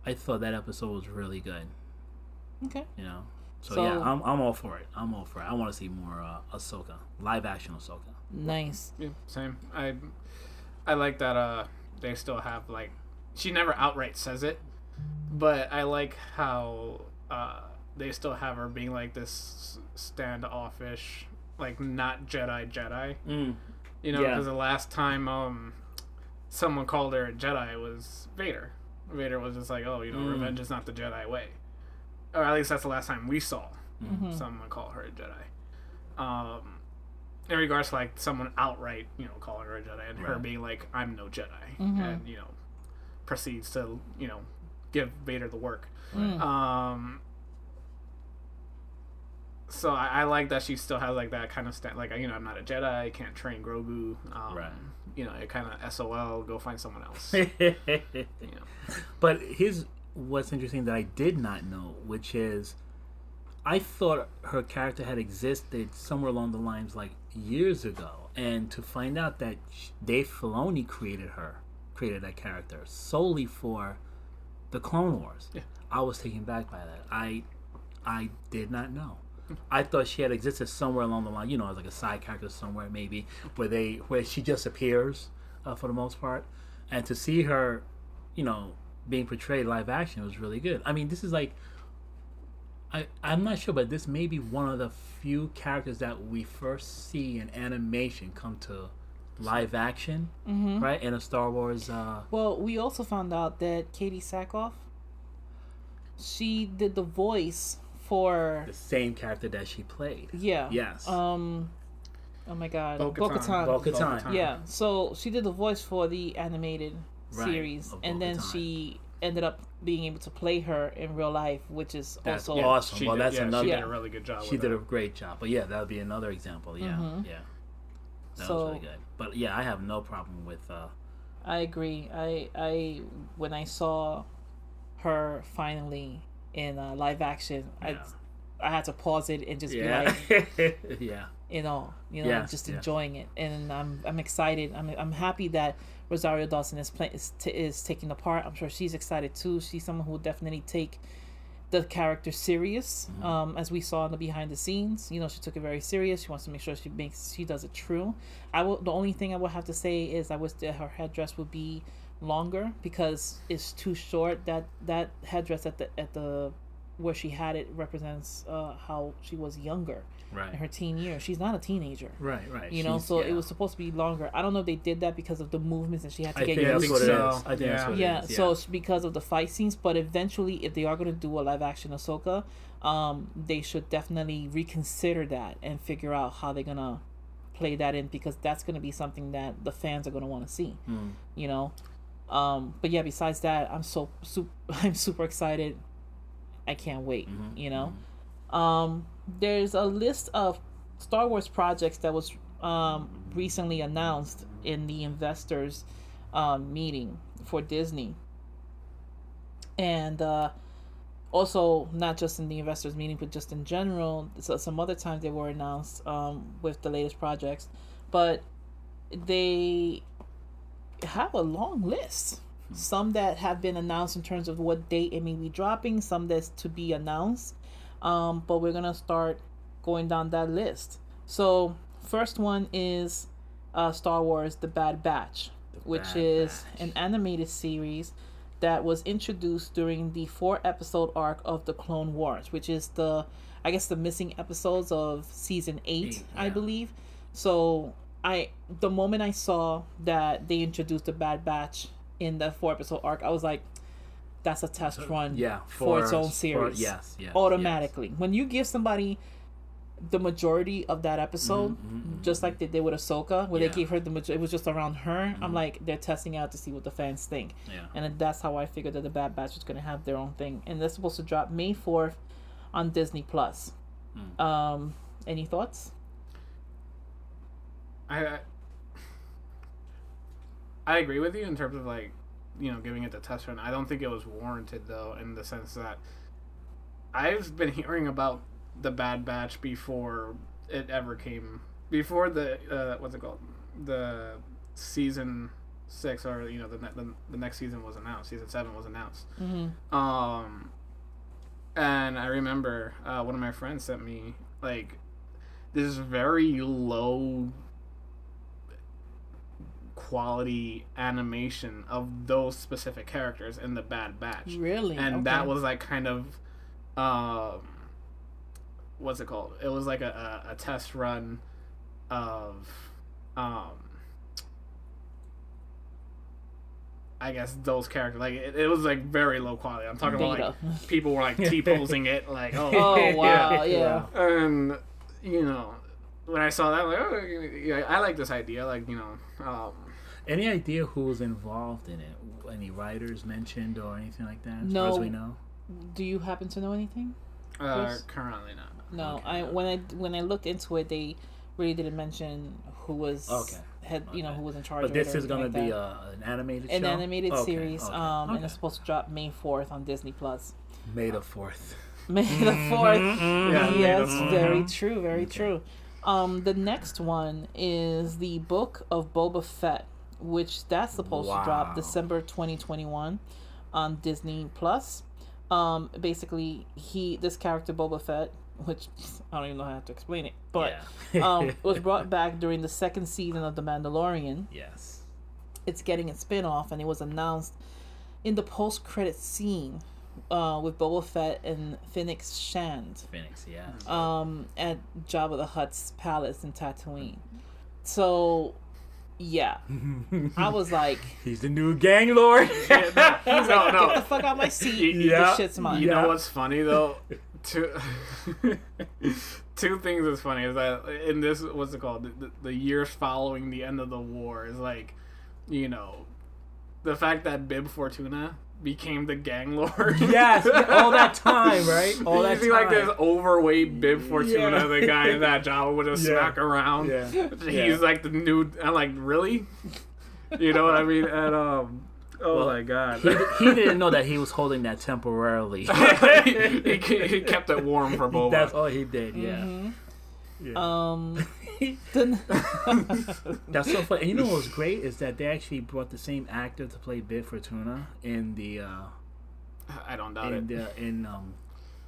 I thought that episode was really good. Okay. You know, so, So- yeah, I'm, I'm all for it. I'm all for it. I want to see more uh, Ahsoka, live action Ahsoka. Nice. Yeah, same. I I like that uh they still have like she never outright says it, but I like how uh they still have her being like this standoffish, like not Jedi Jedi. Mm. You know, Yeah. because the last time um someone called her a Jedi was Vader. Vader was just like, oh, you know, Mm. revenge is not the Jedi way, or at least that's the last time we saw Mhm. someone call her a Jedi. Um, in regards to like someone outright, you know, calling her a Jedi and her being like, "I'm no Jedi," Mhm. and you know, proceeds to you know give Vader the work. Mm. Um, so I, I like that she still has like that kind of stand, like you know, I'm not a Jedi, I can't train Grogu. Um, Right. You know, it kind of SOL, go find someone else. [LAUGHS] you know. but here's what's interesting that I did not know, which is I thought her character had existed somewhere along the lines like years ago, and to find out that Dave Filoni created her, created that character solely for the Clone Wars. Yeah. I was taken back by that. I I did not know. I thought she had existed somewhere along the line, you know, as like a side character somewhere maybe, where they where she just appears uh, for the most part, and to see her, you know, being portrayed live action was really good. I mean, this is like I I'm not sure, but this may be one of the few characters that we first see in animation come to live action, Mm-hmm. right? In a Star Wars. Uh, Well, we also found out that Katee Sackhoff, she did the voice for the same character that she played. yeah. Yes. Um. Oh my God. Bo-Katan. Bo-Katan. Bo-Katan. Bo-Katan. Yeah. So she did the voice for the animated Right, series, of and then Bo-Katan. she ended up being able to play her in real life, which is That's also awesome. She well, did, that's yeah, another. She did a really good job. She with did it. a great job. But yeah, that would be another example. Yeah, Mhm. yeah. That So- was really good. But yeah, I have no problem with. uh I agree. I I when I saw her finally in uh, live action, Yeah. I I had to pause it and just be like, [LAUGHS] yeah, you know, you know, Yes, just enjoying it, and I'm I'm excited. I'm I'm happy that Rosario Dawson is play, is, t- is taking the part. I'm sure she's excited too. She's someone who will definitely take the character serious. Mm-hmm. Um, as we saw in the behind the scenes, you know, she took it very serious. She wants to make sure she makes she does it true. I will. The only thing I will have to say is I wish that her headdress would be longer because it's too short. That that headdress at the at the where she had it represents uh, how she was younger in right, her teen years. She's not a teenager. right, right. You know, She's- so yeah. it was supposed to be longer. I don't know if they did that because of the movements and she had to I get think Yeah, I think what so. I think that's Yeah. what it yeah, is. so it's because of the fight scenes, but eventually, if they are going to do a live action Ahsoka, um, they should definitely reconsider that and figure out how they're gonna play that in because that's going to be something that the fans are going to want to see. Mm. You know, um, but yeah, besides that, I'm so super, [LAUGHS] I'm super excited. I can't wait. Mhm, You know, um, there's a list of Star Wars projects that was um, recently announced in the investors um, meeting for Disney, and uh, also not just in the investors meeting, but just in general. So some other times they were announced um, with the latest projects, but they have a long list. Some that have been announced in terms of what date it may be dropping, some that's to be announced. Um, but we're gonna start going down that list. So first one is uh, Star Wars: The Bad Batch, which Bad is Batch. an animated series that was introduced during the four episode arc of the Clone Wars, which is the I guess the missing episodes of season eight, Eight, I believe. So I the moment I saw that they introduced the Bad Batch in the four episode arc, I was like, that's a test run yeah, for, its own for- series. yes, yes, automatically. When you give somebody the majority of that episode, Mhm, just like they did with Ahsoka, where Yeah. they gave her the majority, it was just around her. Mhm. I'm like, they're testing out to see what the fans think, yeah. and that's how I figured that the Bad Batch was gonna have their own thing, and they're supposed to drop May fourth on Disney Plus. Mm. Um, any thoughts? I, I agree with you in terms of like you know giving it the test run. I don't think it was warranted though in the sense that I've been hearing about the Bad Batch before it ever came before the uh, what's it called the season six or you know the, ne- the the next season was announced season seven was announced Mm-hmm. um, and I remember uh, one of my friends sent me like this very low quality animation of those specific characters in the Bad Batch, Really? and that was like kind of um, what's it called? It was like a, a, a test run of um. I guess those characters like it, it was like very low quality. I'm talking about like people were like [LAUGHS] T posing it like oh Oh [LAUGHS] wow! Yeah. and you know when I saw that I'm like oh yeah, I like this idea like you know um, Any idea who was involved in it? Any writers mentioned or anything like that? As No. far as we know. Do you happen to know anything? uh, Yes. currently not. No, Okay. I when I when I looked into it, they really didn't mention who was Okay. had you know who was in charge. But of it this or is going to be like a, an animated that. an show? animated Okay, series, okay, um, and it's supposed to drop May fourth on Disney Plus. May the 4th. [LAUGHS] May the [LAUGHS] 4th Yeah, yes, the 4th. very true, very Okay. true. Um, the next one is the Book of Boba Fett, which that's supposed to drop December 2021 on Disney Plus. Um, basically, he this character Boba Fett, which [LAUGHS] I don't even know how to explain it, but Yeah. um, [LAUGHS] was brought back during the second season of The Mandalorian. yes. It's getting a spin off, and it was announced in the post credit scene uh, with Boba Fett and Fennec Shand Fennec, yeah. um, at Jabba the Hutt's palace in Tatooine. So, yeah, [LAUGHS] I was like, He's the new gang lord. [LAUGHS] Yeah, no, He's no, like, no. get the fuck out my seat. Yeah. This shit's mine. You Yeah. know what's funny though? [LAUGHS] Two, two things is funny is that in this what's it called? The, the, the years following the end of the war is like, you know, the fact that Bib Fortuna became the gang lord. [LAUGHS] yes, all that [LAUGHS] time, right? All you that see time. like this overweight Bib Fortuna, Yeah. the guy in [LAUGHS] that Jabba would just Yeah. smack around. Yeah. He's Yeah. like the new. I'm like, really? You know what I mean? And um, oh Well, my god. He, he didn't know that he was holding that temporarily. he, he, he kept it warm for Boba. That's all he did. Yeah. Mhm. yeah. Um, the, [LAUGHS] That's so funny. And you know what was great is that they actually brought the same actor to play Bib Fortuna in the uh, I don't doubt in it. the in um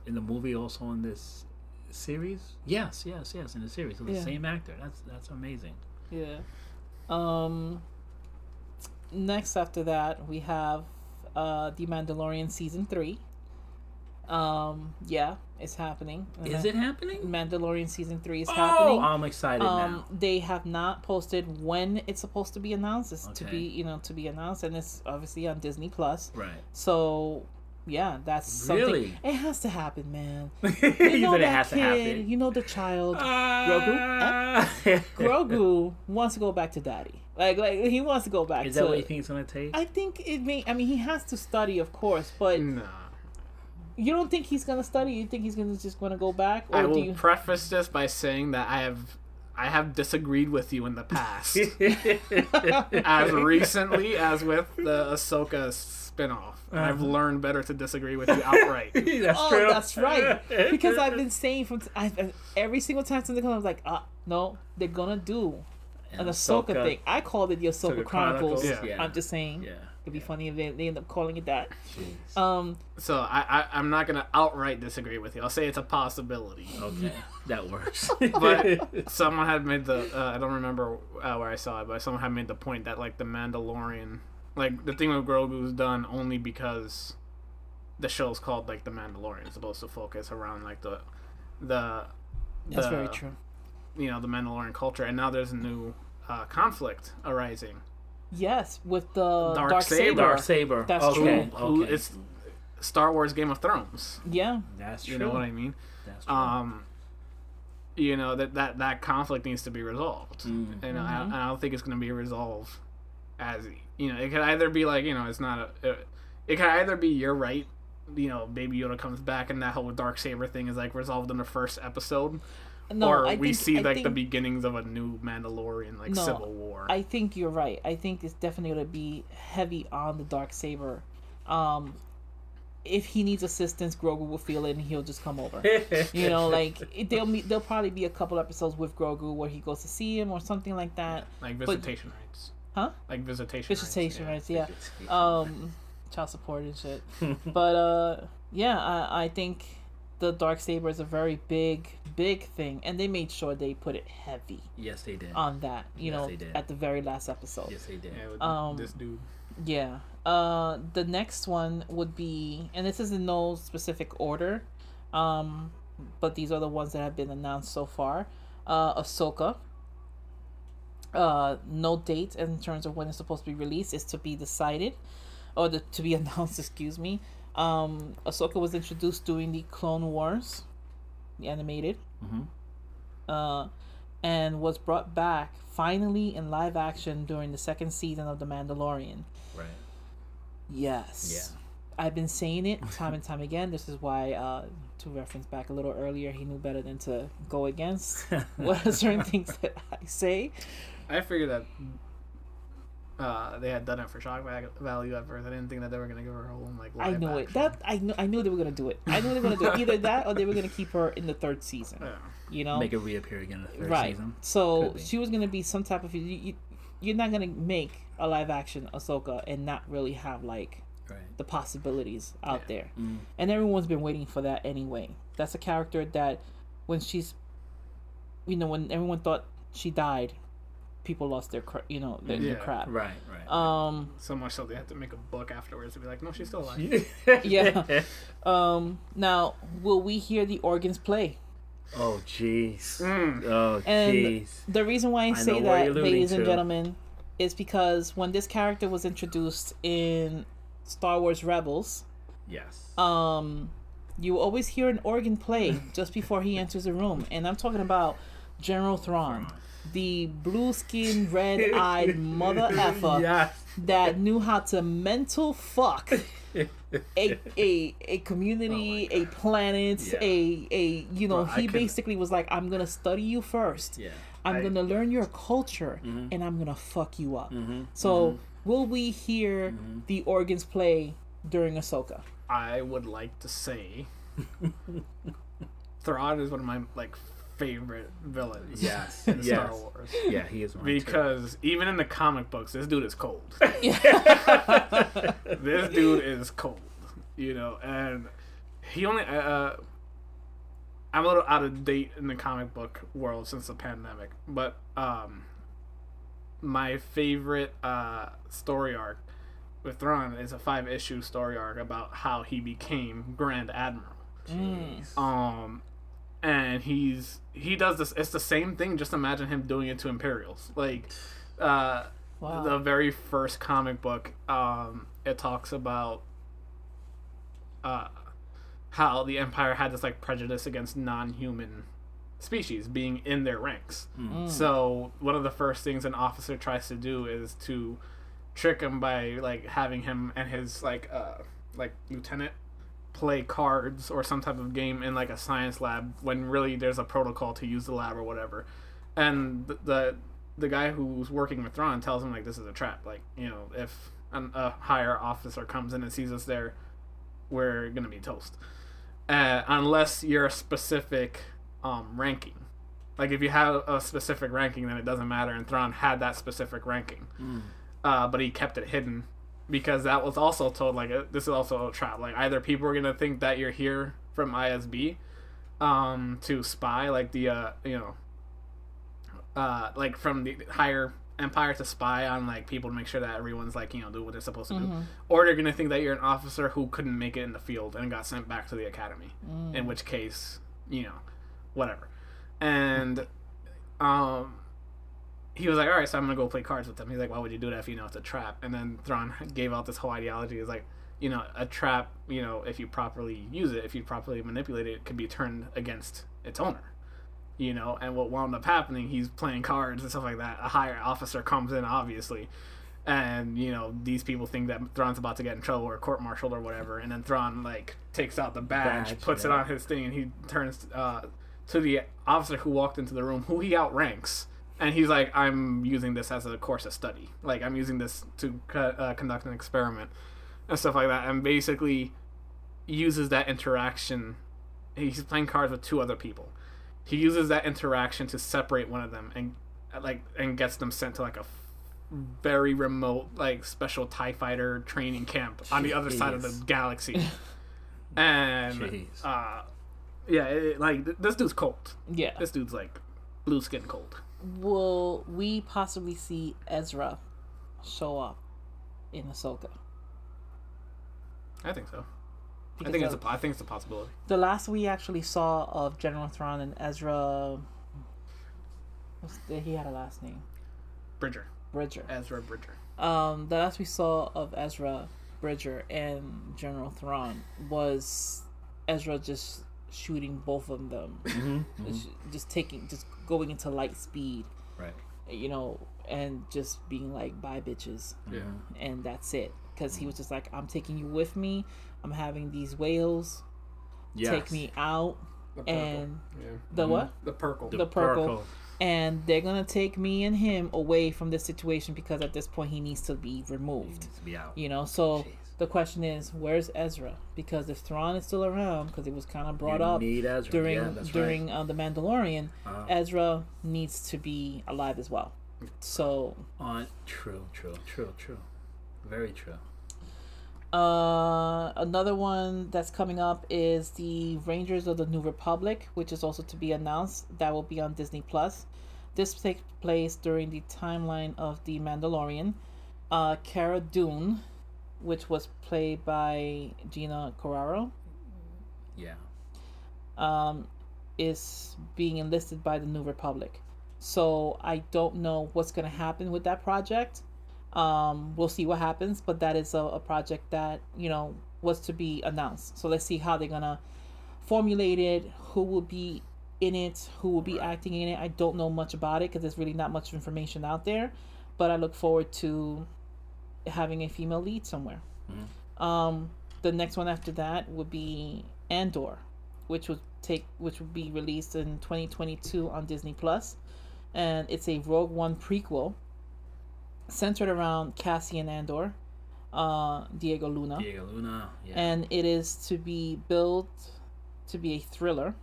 in the movie also in this series. Yes, yes, yes, in the series. So the Yeah. same actor. That's that's amazing. yeah. Um, next after that, we have uh, The Mandalorian season three. Um, yeah, it's happening. Is it happening? Mandalorian season three is Oh, happening. Oh, I'm excited um now. they have not posted when it's supposed to be announced it's to be you know to be announced and it's obviously on disney plus Right. so yeah that's something Really? it has to happen man [LAUGHS] you you know said it that has kid to happen. you know the child Ah. [LAUGHS] grogu wants to go back to daddy like like he wants to go back Is to that what you think it's gonna take? i think it may i mean he has to study of course but Nah. You don't think he's gonna study you think he's gonna just gonna go back or I do will you preface this by saying that I have I have disagreed with you in the past. [LAUGHS] as recently as with the Ahsoka spinoff. And I've Uh-huh. learned better to disagree with you outright. [LAUGHS] that's oh, true. that's right. Because I've been [LAUGHS] saying from I, every single time something comes, I was like, ah, no, they're gonna do an Ahsoka, thing. I called it the Ahsoka, Ahsoka Chronicles. Chronicles, yeah. I'm just saying. Yeah. It'd be funny if they, they end up calling it that. Jeez. Um, so I, I I'm not gonna outright disagree with you. I'll say it's a possibility. Okay, [LAUGHS] that works. [LAUGHS] But someone had made the uh, I don't remember uh, where I saw it, but someone had made the point that like the Mandalorian, like the thing with Grogu's done only because the show's called like the Mandalorian. It's supposed to focus around like the the that's the, very true. You know the Mandalorian culture, and now there's a new uh, conflict arising. Yes, with the Dark dark, Saber. saber. Dark Saber. That's okay. Who, who okay. it's Star Wars Game of Thrones. Yeah, That's true. You know what I mean? That's true. Um, you know that that that conflict needs to be resolved, Mm. and I, Mhm. I don't think it's going to be resolved as you know. It could either be like you know, it's not a. It, it could either be you're right. You know, Baby Yoda comes back, and that whole dark saber thing is like resolved in the first episode, no, or I we think, see I like the beginnings of a new Mandalorian like No, civil war. I think you're right. I think it's definitely gonna be heavy on the dark saber. Um, if he needs assistance, Grogu will feel it and he'll just come over. [LAUGHS] You know, like it, there'll be there'll probably be a couple episodes with Grogu where he goes to see him or something like that. like visitation rights. Huh? Like visitation. Visitation rights. rights, yeah. [LAUGHS] Um, child support and shit. but uh, yeah, I I think the dark saber is a very big big thing, and they made sure they put it heavy yes, they did. on that. You Yes, know, they did. at the very last episode. yes, they did. Yeah, with Um, this dude. Yeah. Uh, the next one would be, and this is in no specific order, um, but these are the ones that have been announced so far. Uh, Ahsoka. Uh, no date in terms of when it's supposed to be released is to be decided, or the, to be [LAUGHS] announced. Excuse me. Um, Ahsoka was introduced during the Clone Wars, the animated, Mhm. uh, and was brought back finally in live action during the second season of The Mandalorian. Right. Yes. Yeah. I've been saying it time and [LAUGHS] time again. This is why, uh, to reference back a little earlier, he knew better than to go against [LAUGHS] what are certain things that I say. I figured that uh, they had done it for shock value at first. I didn't think that they were gonna give her a whole like. I know knew it. That I knew. I knew they were gonna do it. I knew they were gonna do it. Either that, or they were gonna keep her in the third season. Yeah. You know, Make it reappear again in the third right? season. So she was gonna be some type of. You, you, you're not gonna make a live action Ahsoka and not really have like Right. the possibilities out Yeah. there. Mm. and everyone's been waiting for that anyway. That's a character that, when she's, you know, when everyone thought she died, people lost their cra- you know their, their crap. Right, right. Um, So much so they had to make a book afterwards to be like, no, she's still alive. [LAUGHS] yeah. [LAUGHS] um, now will we hear the organs play? oh, jeez. Mm. Oh, And- jeez. The reason why I I say know that, you're alluding ladies and gentlemen, is because when this character was introduced in Star Wars Rebels, Yes. um, you always hear an organ play [LAUGHS] just before he enters the room, and I'm talking about General Thrawn, the blue-skinned, red-eyed [LAUGHS] mother effer Yes. that knew how to mental fuck [LAUGHS] a a, a community, Oh a planet, Yeah. a a you know, Bro, he could- basically was like, I'm gonna study you first. Yeah. I'm I- Mm-hmm. gonna learn your culture and I'm gonna fuck you up. So will we hear Mm-hmm. the organs play during Ahsoka? I would like to say [LAUGHS] Thrawn is one of my like favorite villains. Yes, [LAUGHS] in Star. Wars. Yeah, he is one too. Because even in the comic books, this dude is cold. [LAUGHS] [LAUGHS] This dude is cold, you know, and he only. Uh, I'm a little out of date in the comic book world since the pandemic, but um, my favorite uh, story arc with Thrawn is a five issue story arc about how he became Grand Admiral. Jeez. Um, and he's he does this. It's the same thing. Just imagine him doing it to Imperials. Like, uh, Wow. the very first comic book, um, it talks about uh, how the Empire had this like prejudice against non-human species being in their ranks. So one of the first things an officer tries to do is to trick him by like having him and his like uh like lieutenant play cards or some type of game in like a science lab when really there's a protocol to use the lab or whatever. And the the, the guy who's working with Thrawn tells him like this is a trap. Like you know if an, a higher officer comes in and sees us there, we're gonna be toast. Uh, unless you're a specific um, ranking. Like if you have a specific ranking, then it doesn't matter. And Thrawn had that specific ranking, uh, but he kept it hidden because that was also told like uh, this is also a trap. Like either people are gonna think that you're here from ISB um, to spy, like the uh, you know, uh, like from the higher empire to spy on like people to make sure that everyone's like you know do what they're supposed to do, or they're gonna think that you're an officer who couldn't make it in the field and got sent back to the academy. In which case, you know, whatever. And um he was like, All right, so I'm gonna go play cards with them. He's like, Why would you do that if you know it's a trap? And then Thrawn [LAUGHS] gave out this whole ideology is like, you know, a trap, you know, if you properly use it, if you properly manipulate it, it can be turned against its owner. You know, and what wound up happening, he's playing cards and stuff like that. A higher officer comes in, obviously, and you know these people think that Thrawn's about to get in trouble or court martialed or whatever, and then Thrawn like takes out the badge, Badge, puts it on his thing, and he turns uh, to the officer who walked into the room, who he outranks, and he's like, "I'm using this as a course of study. Like I'm using this to uh, conduct an experiment and stuff like that." And basically uses that interaction. He's playing cards with two other people. He uses that interaction to separate one of them and like and gets them sent to like a very remote like special tie fighter training camp on the other side of the galaxy. [LAUGHS] and Jeez. uh yeah, it, like this dude's cold. Yeah. This dude's like blue skin cold. Will we possibly see Ezra show up in Ahsoka? I think so. I think it's a I think it's a possibility. the last we actually saw of General Thrawn and Ezra. The, he had a last name, Bridger, Bridger. Ezra Bridger. Um, the last we saw of Ezra Bridger and General Thrawn was Ezra just shooting both of them, mm-hmm. Just- mm-hmm. just taking, just going into light speed, Right. you know, and just being like, "Bye, bitches," Yeah. Mm-hmm. and that's it. Because he was just like, "I'm taking you with me. I'm having these whales Yes. take me out, The and yeah. the what? The purple. The purple. And they're gonna take me and him away from this situation because at this point he needs to be removed." Needs to be out. You know, so Jeez. The question is, where's Ezra? Because if Thrawn is still around, because it was kind of brought You up during yeah, during uh, the Mandalorian, Uh-huh. Ezra needs to be alive as well. So, right. On true, true, true, true. Very true. uh, another one that's coming up is the Rangers of the New Republic, which is also to be announced. That will be on Disney Plus. this takes place during the timeline of the Mandalorian. Uh, Cara Dune, which was played by Gina Carano, Yeah. um, is being enlisted by the New Republic. So I don't know what's going to happen with that project. Um, we'll see what happens, but that is a, a project that you know was to be announced. So let's see how they're gonna formulate it. Who will be in it? Who will be acting in it? I don't know much about it because there's really not much information out there. But I look forward to having a female lead somewhere. Um, the next one after that would be Andor, which would take which would be released in 2022 on Disney Plus, and it's a Rogue One prequel centered around Cassian Andor, uh, Diego Luna, Diego Luna. Yeah. and it is to be built to be a thriller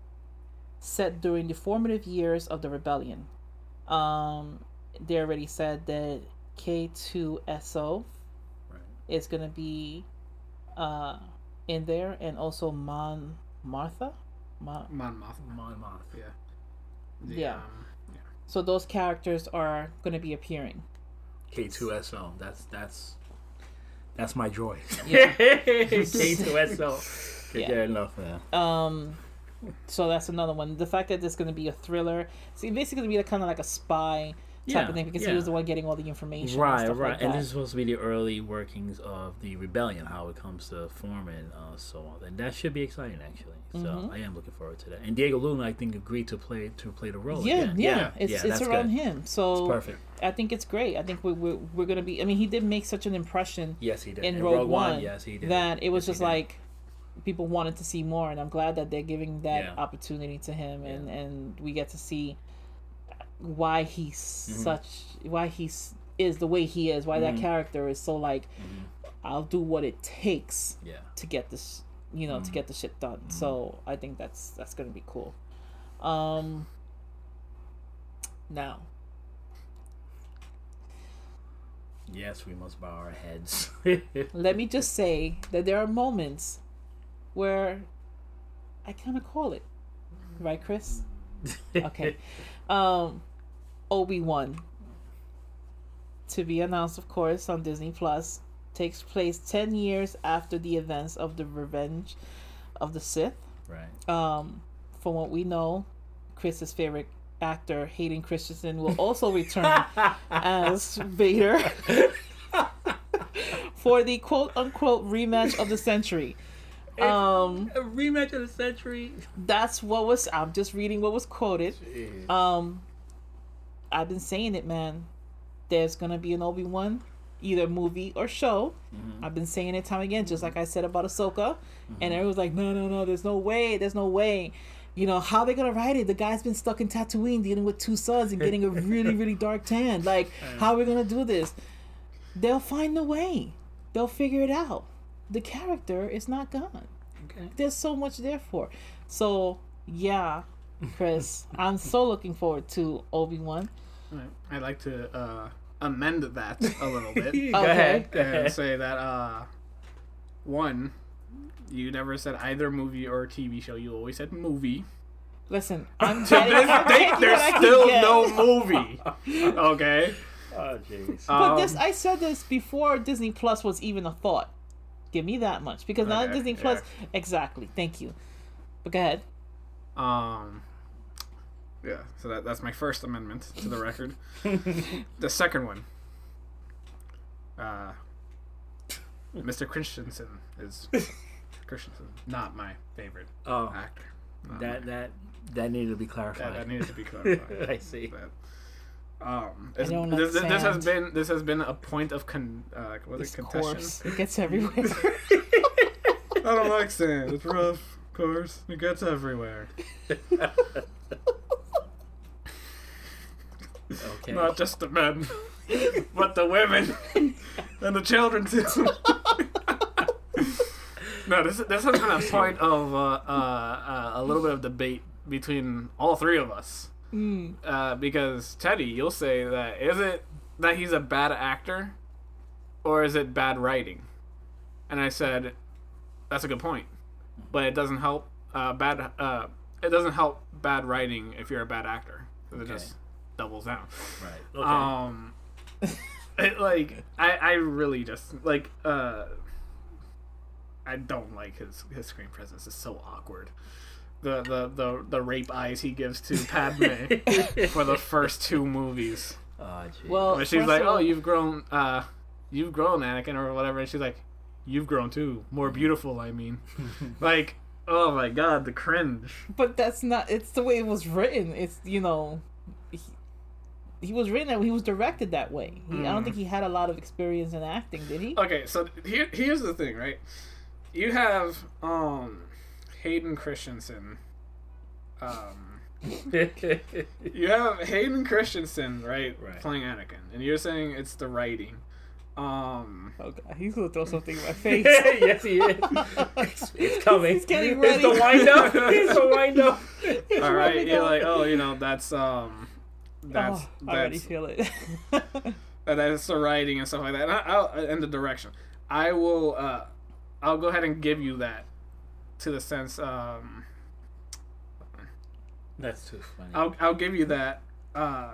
set during the formative years of the rebellion. Um, they already said that K2SO Right. is going to be uh, in there, and also Mon Martha. Mon- Mon Mothma. Mon Moth. Yeah. The, Yeah. um, so those characters are going to be appearing. K2SO. That's that's that's my joy. Yeah. [LAUGHS] K2SO. Can't [LAUGHS] Yeah. enough that. Um, so that's another one. The fact that it's going to be a thriller, see, basically going to be kind of like a spy type Yeah, of thing because yeah. he was the one getting all the information. and Right, stuff right. Like and this is supposed to be the early workings of the rebellion, how it comes to forming, uh, so on. And that should be exciting, actually. So Mhm. I am looking forward to that. And Diego Luna, I think, agreed to play to play the role. yeah, again. yeah, it's yeah, it's around good. him. So It's perfect. I think it's great. I think we, we we're gonna be. I mean, he did make such an impression Yes, he did. in And Rogue, One, yes, he did. that it was Yes, just like people wanted to see more, and I'm glad that they're giving that Yeah. opportunity to him, and and we get to see why he's Mm-hmm. such why he's is the way he is, why Mm-hmm. that character is so like, I'll do what it takes Yeah. to get this you know Mm-hmm. to get the shit done so i think that's that's gonna be cool um now Yes, we must bow our heads. [LAUGHS] let me just say that there are moments where i kind of call it right chris [LAUGHS] okay um obi-wan to be announced of course on disney plus takes place 10 years after the events of the revenge of the sith right. um, from what we know, Chris's favorite actor, Hayden Christensen, will also return [LAUGHS] as Vader [LAUGHS] for the quote unquote rematch of the century. Um, A rematch of the century. that's what was. I'm just reading what was quoted. Um, I've been saying it, man. There's gonna be an Obi Wan, either movie or show. Mm-hmm. I've been saying it time again, just like mm-hmm. I said about Ahsoka, mm-hmm. and everyone's like, no, no, no, there's no way, there's no way. You know how they gonna write it? The guy's been stuck in Tatooine dealing with two sons and getting a really, really [LAUGHS] dark tan. Like, how are we gonna do this? They'll find a way. They'll figure it out. The character is not gone Okay. there's so much there for. So yeah, Chris, I'm so looking forward to Obi Wan. Right. I'd like to uh, amend that a little bit [LAUGHS] Go Okay. ahead. Go and say that uh, one, you never said either movie or TV show. You always said movie. Listen, [LAUGHS] I'm To getting- this date, there's what I can still no movie. Okay. [LAUGHS] Oh, jeez. But Um, this, I said this before Disney Plus was even a thought. Give me that much because now Okay, Disney yeah. Plus, exactly. Thank you. But go ahead. Um. Yeah, so that, that's my first amendment to the record. [LAUGHS] the second one. Uh, Mr. Christensen is Christensen, not my favorite Oh, actor. Not that that that needed to be clarified. that needed to be [LAUGHS] clarified. I see. That, um, it's- don't this, this has understand. been this has been a point of con uh, what is Of it, course, contention. it gets everywhere. [LAUGHS] I don't like sand. It's rough. Of course, it gets everywhere. Okay. Not just the men, [LAUGHS] but the women [LAUGHS] and the children too. no, this this has been a point of uh, uh, uh, a little bit of debate between all three of us. Mm. Uh, because Teddy, you'll say that is it that he's a bad actor, or is it bad writing? And I said, that's a good point, but it doesn't help uh, bad. Uh, it doesn't help bad writing if you're a bad actor. Okay. just doubles down. Right. Okay. Um, [LAUGHS] it, like I, I really just like uh, I don't like his his screen presence. It's so awkward. The the the the rape eyes he gives to Padme [LAUGHS] for the first two movies. oh, gee. Well, But she's like, of "Oh, you've grown, uh, you've grown, Anakin, or whatever." And she's like, "You've grown too, more beautiful." I mean, [LAUGHS] like, oh my god, the cringe. But that's not. It's the way it was written. It's you know, he, he was written that he was directed that way. He, I don't think he had a lot of experience in acting, did he? Okay, so here here's the thing, right? You have um Hayden Christensen. Um [LAUGHS] you have Hayden Christensen, right, Right. playing Anakin, and you're saying it's the writing. Um Oh god, he's gonna throw something in my [LAUGHS] face. yes, he is. It's, it's [LAUGHS] coming. He's getting It's the ready. wind up. It's the wind up. all right, you're out. like, "Oh, you know, that's um that's oh, I already feel it. [LAUGHS] that's the writing and stuff like that, and, I, I'll, and the direction. I will. Uh, I'll go ahead and give you that, to the sense. Um, That's too funny. I'll I'll give you that, uh,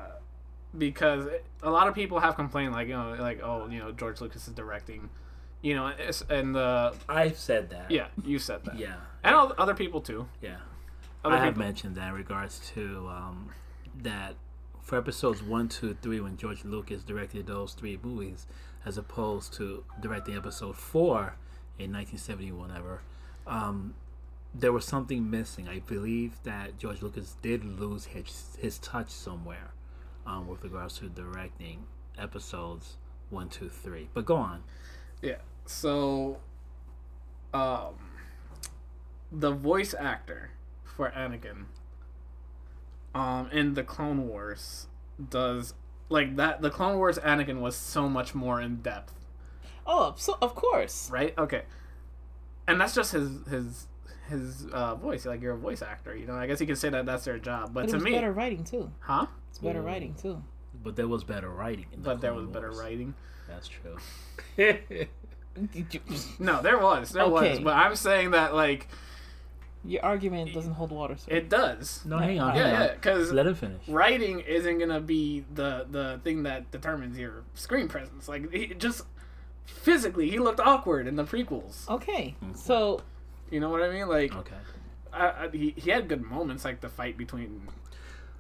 because it, a lot of people have complained, like you know, like oh, you know, George Lucas is directing, you know, it's, and the I've said that. yeah, you said that, Yeah. and all- other people too. Yeah. Other I have mentioned that in regards to um, that for episodes one, two, three, when George Lucas directed those three movies, as opposed to directing episode four in 1970, whenever, um, there was something missing. I believe that George Lucas did lose his, his touch somewhere um, with regards to directing episodes one, two, three. But go on. Yeah. So, um, the voice actor for Anakin, um, in the Clone Wars, does like that. The Clone Wars Anakin was so much more in depth, oh, so of course. right? Okay, and that's just his his his uh, voice. Like you're a voice actor, you know. I guess you could say that that's their job, but, But it to was me, better writing too. huh? It's better Ooh. writing too. But there was better writing. In the But there Clone was better writing. That's true. [LAUGHS] No, there was, there was. But I'm saying that like Your argument doesn't hold water. Sir. it does. No, hang on. Yeah, hang yeah, because Let him finish. writing isn't gonna be the the thing that determines your screen presence. Like he just physically, he looked awkward in the prequels. okay, so You know what I mean? Like Okay. I, I, he he had good moments, like the fight between,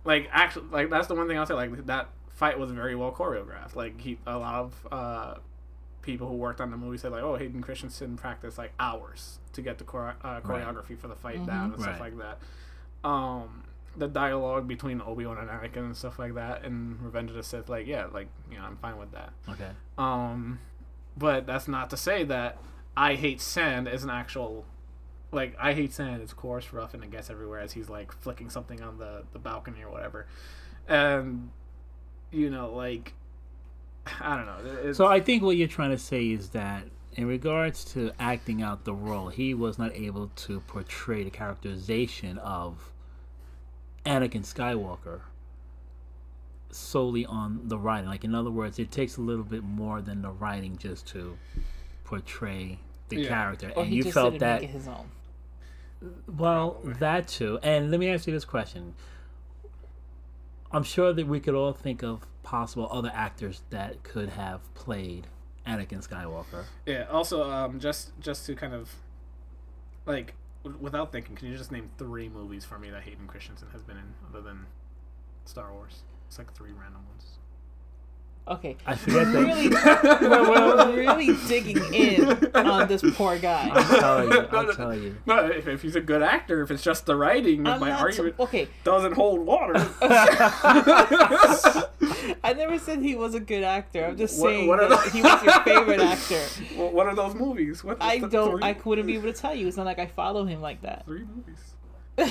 like actually, like that's the one thing I'll say. Like that fight was very well choreographed. Like he a lot of uh, people who worked on the movie said like, oh, Hayden Christensen practiced like hours to get the chore- uh, choreography for the fight down and stuff like that. Um, the dialogue between Obi Wan and Anakin and stuff like that, and Revenge of the Sith, like yeah, like you know, I'm fine with that. Okay. Um, but that's not to say that I hate sand as an actual like I hate sand. It's coarse, rough, and it gets everywhere as he's like flicking something on the the balcony or whatever, and you know like I don't know. It's, So I think what you're trying to say is that in regards to acting out the role, he was not able to portray the characterization of Anakin Skywalker solely on the writing. Like in other words, it takes a little bit more than the writing just to portray the Yeah. character. or and he you just felt didn't that make it his own. Well, that too. And let me ask you this question. I'm sure that we could all think of possible other actors that could have played Anakin Skywalker. yeah. Also, um, just just to kind of like w- without thinking, can you just name three movies for me that Hayden Christensen has been in other than Star Wars? It's like three random ones. Okay, I forget really, that. we're really digging in on this poor guy. I'll tell you. [LAUGHS] I'll no, tell you. No, if, if he's a good actor, if it's just the writing, I'm my not argument okay. doesn't hold water. [LAUGHS] I never said he was a good actor. I'm just What- saying what that he was your [LAUGHS] favorite actor. Well, what are those movies? What, I th- don't. Three, I wouldn't be able to tell you. It's not like I follow him like that. three movies. [LAUGHS]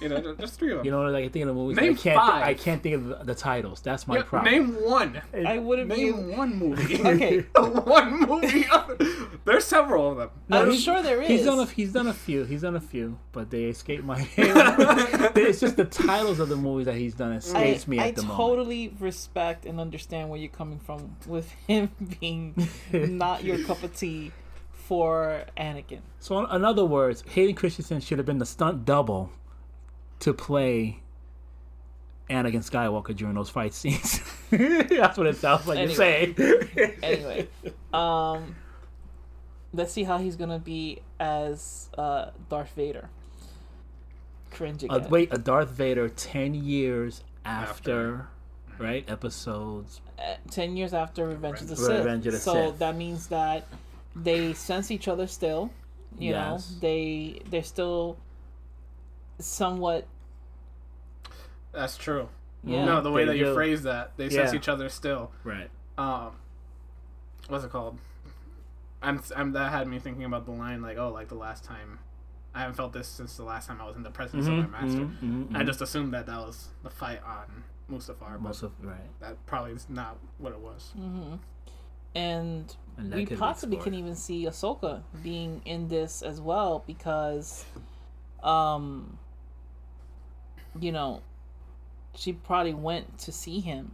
You know, just three of them. You know, like I think of the movies. Name I can't. five. I can't think of the, the titles. That's my Yeah, problem. name one. I would have be. Able, Name one movie. [LAUGHS] Okay. [LAUGHS] one movie. There's several of them. No, I'm sure there is. He's done a he's done a few. He's done a few, but they escape my head. it's just the titles of the movies that he's done I, escapes me I at the moment. I totally respect and understand where you're coming from with him being not your cup of tea for Anakin. So, in, in other words, Hayden Christensen should have been the stunt double to play Anakin Skywalker during those fight scenes. [LAUGHS] That's what it sounds like you're saying. [LAUGHS] anyway, um, let's see how he's gonna be as uh, Darth Vader. Cringe Uh, wait, a Darth Vader ten years after, right? Episodes. Uh, Ten years after Revenge of the Revenge- Sith. Revenge of the so Sith. that means that they sense each other still. You know, they they're still somewhat. That's true. Yeah. No, the way They that you do. phrase that, they sense Yeah. each other still. Right. Um, what's it called? I'm, I'm that had me thinking about the line like, oh, like the last time. I haven't felt this since the last time I was in the presence Mhm, of my master. mhm, mhm, I just assumed that that was the fight on Mustafar, but Most of right. that probably is not what it was. hmm And, And that we possibly can even see Ahsoka being in this as well because, um, you know, she probably went to see him,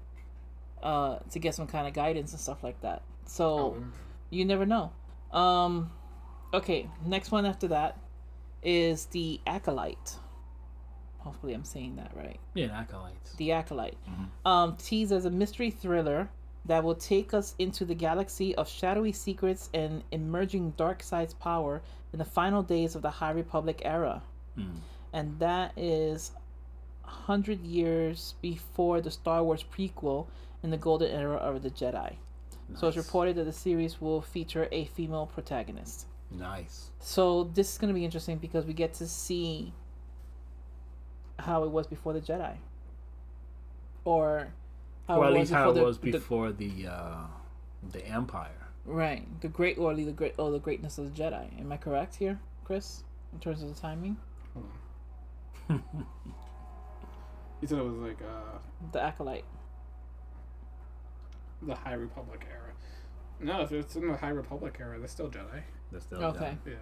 uh, to get some kind of guidance and stuff like that. So Um, you never know. Um, okay, next one after that is the acolyte. Hopefully, I'm saying that right. Yeah, acolyte. The Acolyte. Um, teased as a mystery thriller that will take us into the galaxy of shadowy secrets and emerging dark side's power in the final days of the High Republic era. Mm. And that is 100 years before the Star Wars prequel in the golden era of the Jedi. So it's reported that the series will feature a female protagonist. Nice. So this is going to be interesting because we get to see how it was before the Jedi, or how Or at it was least how before it the, was the- before the uh, the Empire. right the great or the great or the greatness of the Jedi. Am I correct here, Chris, in terms of the timing? [LAUGHS] You said it was like uh, The acolyte. the High Republic era. No, if it's in the High Republic era, they're still Jedi. That's still Okay. Yeah.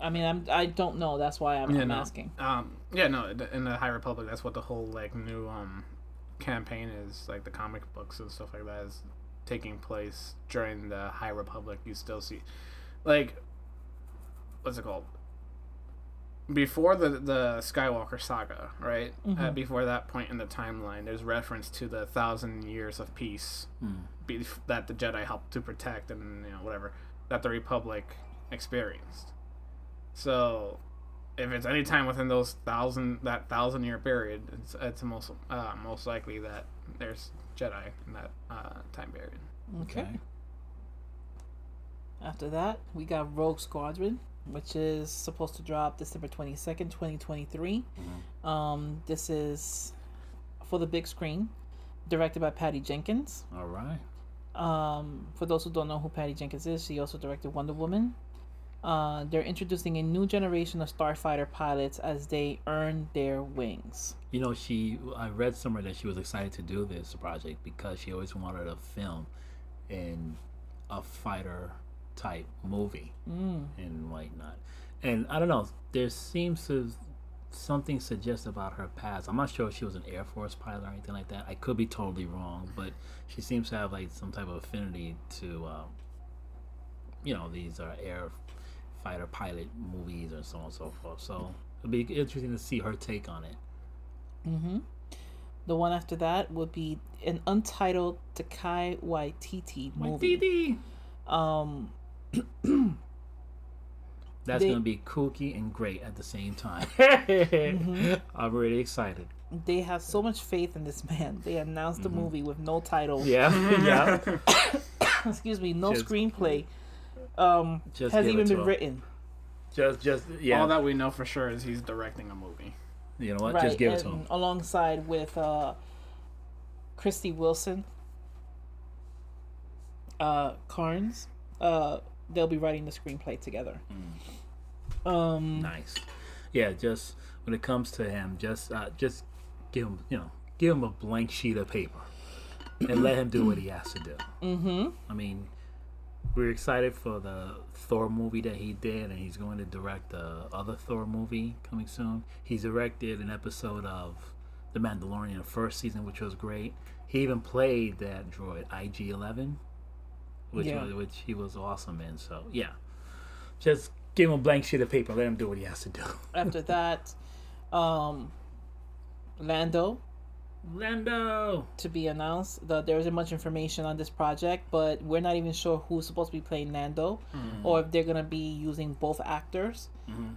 I mean, I'm I don't know. That's why I'm, Yeah, I'm no. asking. Um, yeah, no, in the High Republic, that's what the whole like new um campaign is. Like the comic books and stuff like that is taking place during the High Republic. You still see, like, what's it called? Before the the Skywalker saga, right? Uh, Mhm. before that point in the timeline, there's reference to the thousand years of peace Mm. be- that the Jedi helped to protect and you know whatever that the Republic experienced. So, if it's any time within those thousand that thousand year period, it's it's most uh, most likely that there's Jedi in that uh, time period. Okay. Okay. After that, we got Rogue Squadron, which is supposed to drop December 22nd, 2023. Um, this is for the big screen, directed by Patty Jenkins. All right. Um, for those who don't know who Patty Jenkins is, she also directed Wonder Woman. Uh, they're introducing a new generation of starfighter pilots as they earn their wings. You know, she. I read somewhere that she was excited to do this project because she always wanted to film in a fighter type movie Mm. and whatnot. And I don't know. There seems to something suggests about her past. I'm not sure if she was an Air Force pilot or anything like that. I could be totally wrong, but she seems to have like some type of affinity to, um, you know, these are air fighter pilot movies and so on and so forth. So it'll be interesting to see her take on it. Mm-hmm. The one after that would be an untitled Taika Waititi movie. Um, [CLEARS THROAT] That's They- gonna be kooky and great at the same time. [LAUGHS] Mm-hmm. I'm really excited. they have so much faith in this man. They announced the movie with no title. Mm-hmm. Yeah, [LAUGHS] yeah. [COUGHS] Excuse me, no Just- screenplay. Um, Just has give even been him. written. Just, just yeah. All that we know for sure is he's directing a movie. you know what? right, Just give it to him. alongside with uh, Krysty Wilson, uh, Cairns. Uh, they'll be writing the screenplay together. Um, Nice. Yeah, just when it comes to him, just uh, just give him, you know, give him a blank sheet of paper and let him do what he has to do. mm-hmm. I mean, we're excited for the Thor movie that he did, and he's going to direct the other Thor movie coming soon. He's directed an episode of The Mandalorian, the first season, which was great. He even played that droid IG Eleven, which Yeah. was, which he was awesome in. So yeah, just give him a blank sheet of paper, let him do what he has to do. After that, um, Lando Lando. to be announced. The, there isn't much information on this project, but we're not even sure who's supposed to be playing Lando, Mm-hmm. or if they're gonna be using both actors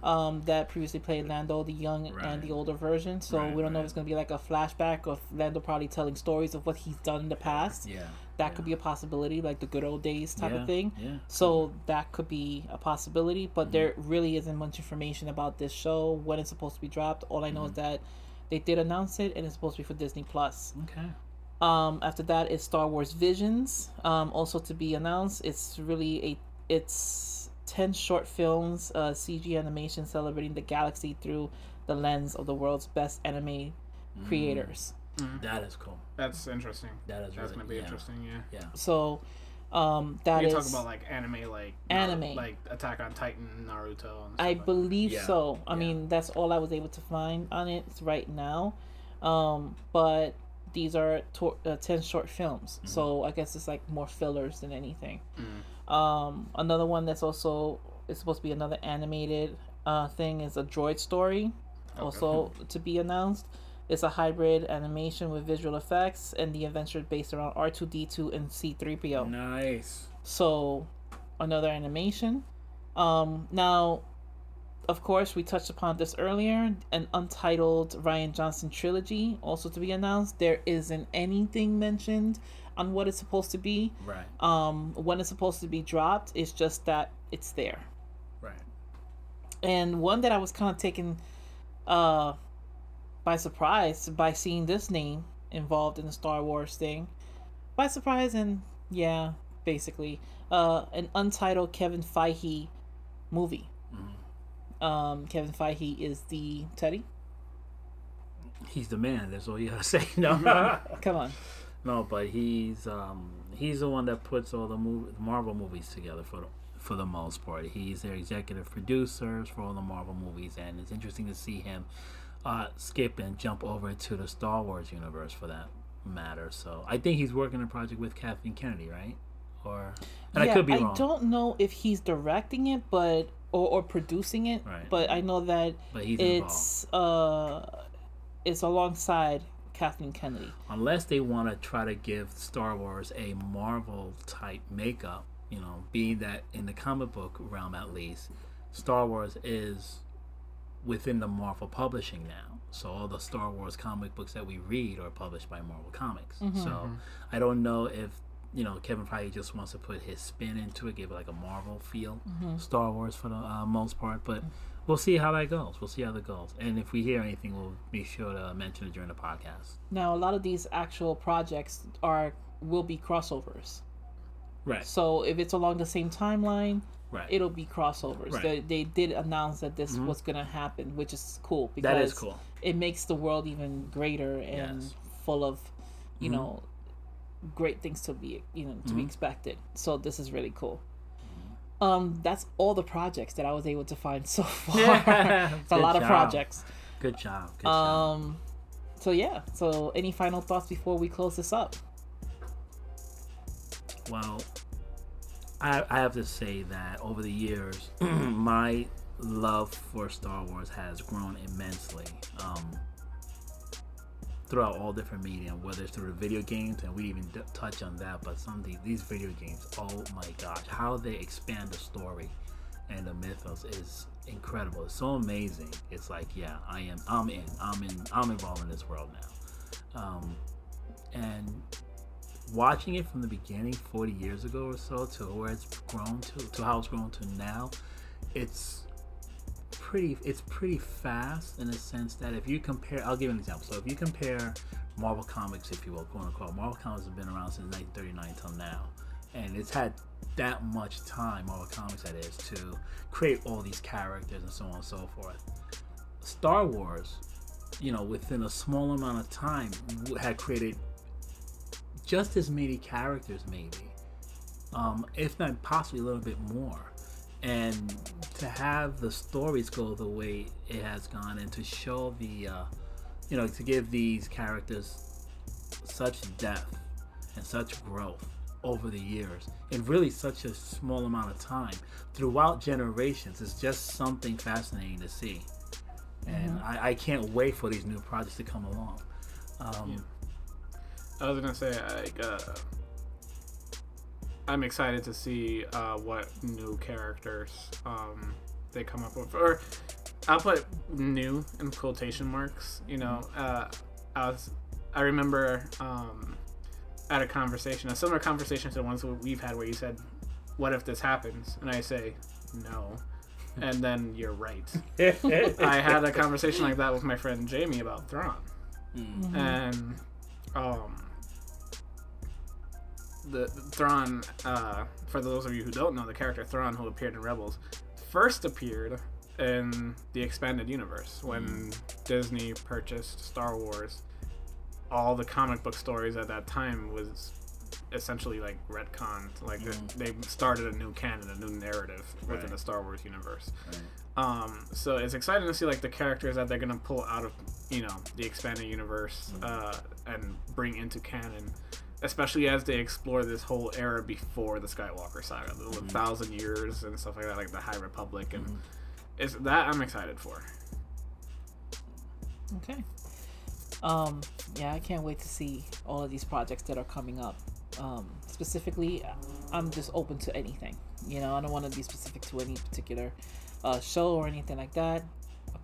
um, that previously played Lando, the young and the older version. So Right, we don't know if it's gonna be like a flashback of Lando probably telling stories of what he's done in the past. Yeah. That could be a possibility, like the good old days type yeah. of thing. Yeah. So that could be a possibility, but Mm-hmm. there really isn't much information about this show when it's supposed to be dropped. All I know is Mm-hmm. that they did announce it and it's supposed to be for Disney Plus. Okay. Um, after that is Star Wars Visions, um, also to be announced. It's really a it's ten short films, uh, CG animation celebrating the galaxy through the lens of the world's best anime Mm. creators. That is cool. That's interesting. That is That's really, gonna be yeah. interesting. Yeah. Yeah. So um, that You is talk about like anime, like Anime. like Attack on Titan, Naruto. And stuff I like that. believe Yeah, so. I yeah. mean, that's all I was able to find on it right now. Um, but these are to- uh, 10 short films. Mm-hmm. So I guess it's like more fillers than anything. Mm. Um, another one that's also is supposed to be another animated uh, thing is a droid story, also to be announced. It's a hybrid animation with visual effects, and the adventure is based around R2D2 and C3PO. Nice. So, another animation. Um, now, of course, we touched upon this earlier. An untitled Rian Johnson trilogy also to be announced. There isn't anything mentioned on what it's supposed to be. Right. Um, when it's supposed to be dropped. It's just that it's there. Right. And one that I was kind of taken uh, by surprise by seeing this name involved in the Star Wars thing. By surprise, and yeah, basically, uh, an untitled Kevin Feige movie. Um, Kevin Feige is the Teddy. He's the man. That's all you gotta [LAUGHS] say. No. [LAUGHS] Come on. no, but he's um he's the one that puts all the movie, Marvel movies together for the, for the most part. He's their executive producers for all the Marvel movies, and it's interesting to see him uh, skip and jump over to the Star Wars universe for that matter. So I think he's working a project with Kathleen Kennedy, right? Or and yeah, I could be I wrong. don't know if he's directing it, but or, or producing it. Right. But I know that But he's it's uh, it's alongside Kathleen Kennedy. unless they want to try to give Star Wars a Marvel type makeup, you know, being that in the comic book realm at least, Star Wars is within the Marvel publishing now. So all the Star Wars comic books that we read are published by Marvel Comics. Mm-hmm. So mm-hmm. I don't know if you know Kevin Feige just wants to put his spin into it, give it like a Marvel feel, mm-hmm. Star Wars for the uh, most part, but. We'll see how that goes. We'll see how that goes. And if we hear anything, we'll be sure to mention it during the podcast. Now, a lot of these actual projects are will be crossovers. Right. So if it's along the same timeline, Right. it'll be crossovers. Right. They, they did announce that this was gonna happen, which is cool because That is cool. it makes the world even greater and Yes. full of, you know, great things to be you know to be expected. So this is really cool. Um, that's all the projects that I was able to find [LAUGHS] so far. [LAUGHS] it's a lot of projects. Good job. Good job. Um, so yeah. So any final thoughts before we close this up? Well, I, I have to say that over the years, [CLEARS THROAT] my love for Star Wars has grown immensely. Um, throughout all different medium, whether it's through the video games, and we even d- touch on that, but some of these, these video games, oh my gosh, how they expand the story and the mythos is incredible. It's so amazing. It's like, yeah, I am, I'm in, I'm in, I'm involved in this world now. Um, and watching it from the beginning 40 years ago or so to where it's grown to to how it's grown to now it's pretty it's pretty fast in a sense that if you compare i'll give an example. So if you compare marvel comics if you will quote unquote marvel comics have been around since 1939 till now. And it's had that much time marvel comics that is to create all these characters and so on and so forth. Star wars you know within a small amount of time had created just as many characters, maybe, um, if not possibly a little bit more. And to have the stories go the way it has gone, and to show the, uh, you know, to give these characters such depth and such growth over the years in really such a small amount of time throughout generations is just something fascinating to see. and Mm-hmm. I, I can't wait for these new projects to come along. Um, I was gonna say like uh, I'm excited to see uh, what new characters um, they come up with, or I'll put new in quotation marks. You know, uh, I was I remember um, at a conversation, a similar conversation to the ones we've had, where you said, "What if this happens?" and I say, "No." [LAUGHS] And then you're right. [LAUGHS] I had a conversation like that with my friend Jamie about Thrawn mm, and um the Thrawn uh for those of you who don't know the character Thrawn who appeared in Rebels first appeared in the expanded universe when Disney purchased Star Wars all the comic book stories at that time was essentially like retconned like Mhm. they started a new canon a new narrative within Right. the Star Wars universe right. um, so it's exciting to see like the characters that they're gonna pull out of you know the expanded universe uh, and bring into canon, especially as they explore this whole era before the Skywalker saga, the thousand years and stuff like that, like the High Republic, and is that I'm excited for. Okay. Um, yeah, I can't wait to see all of these projects that are coming up. Um, specifically, I'm just open to anything. You know, I don't want to be specific to any particular uh, show or anything like that.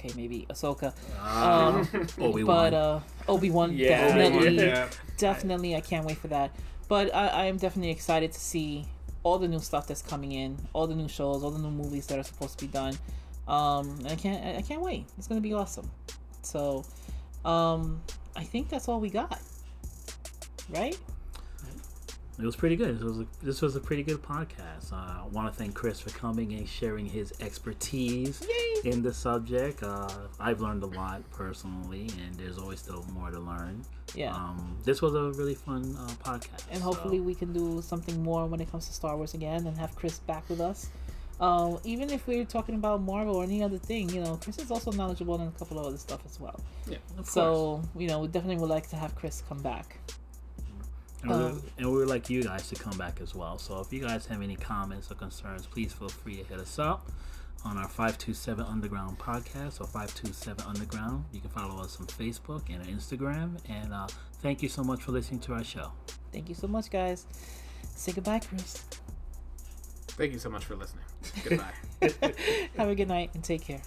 Okay, maybe Ahsoka. Um, [LAUGHS] Obi but uh, Obi Wan Yeah, definitely, yeah. definitely. I can't wait for that. But I, I am definitely excited to see all the new stuff that's coming in, all the new shows, all the new movies that are supposed to be done. Um, I can't, I- I can't wait. It's gonna be awesome. So, um, I think that's all we got, right? It was pretty good. This was a, this was a pretty good podcast. Uh, I want to thank Chris for coming and sharing his expertise Yay! in the subject. Uh, I've learned a lot personally, and there's always still more to learn. Yeah. Um, this was a really fun uh, podcast. and so- hopefully we can do something more when it comes to Star Wars again and have Chris back with us. Uh, even if we're talking about Marvel or any other thing, you know, Chris is also knowledgeable in a couple of other stuff as well. Yeah. Of course. So, you know, we definitely would like to have Chris come back. And we, Um, and we would like you guys to come back as well. So if you guys have any comments or concerns, please feel free to hit us up on our 527 Underground podcast or 527 Underground. You can follow us on Facebook and Instagram. And uh, thank you so much for listening to our show. Thank you so much, guys. Say goodbye, Chris. Thank you so much for listening. Goodbye. [LAUGHS] [LAUGHS] have a good night and take care.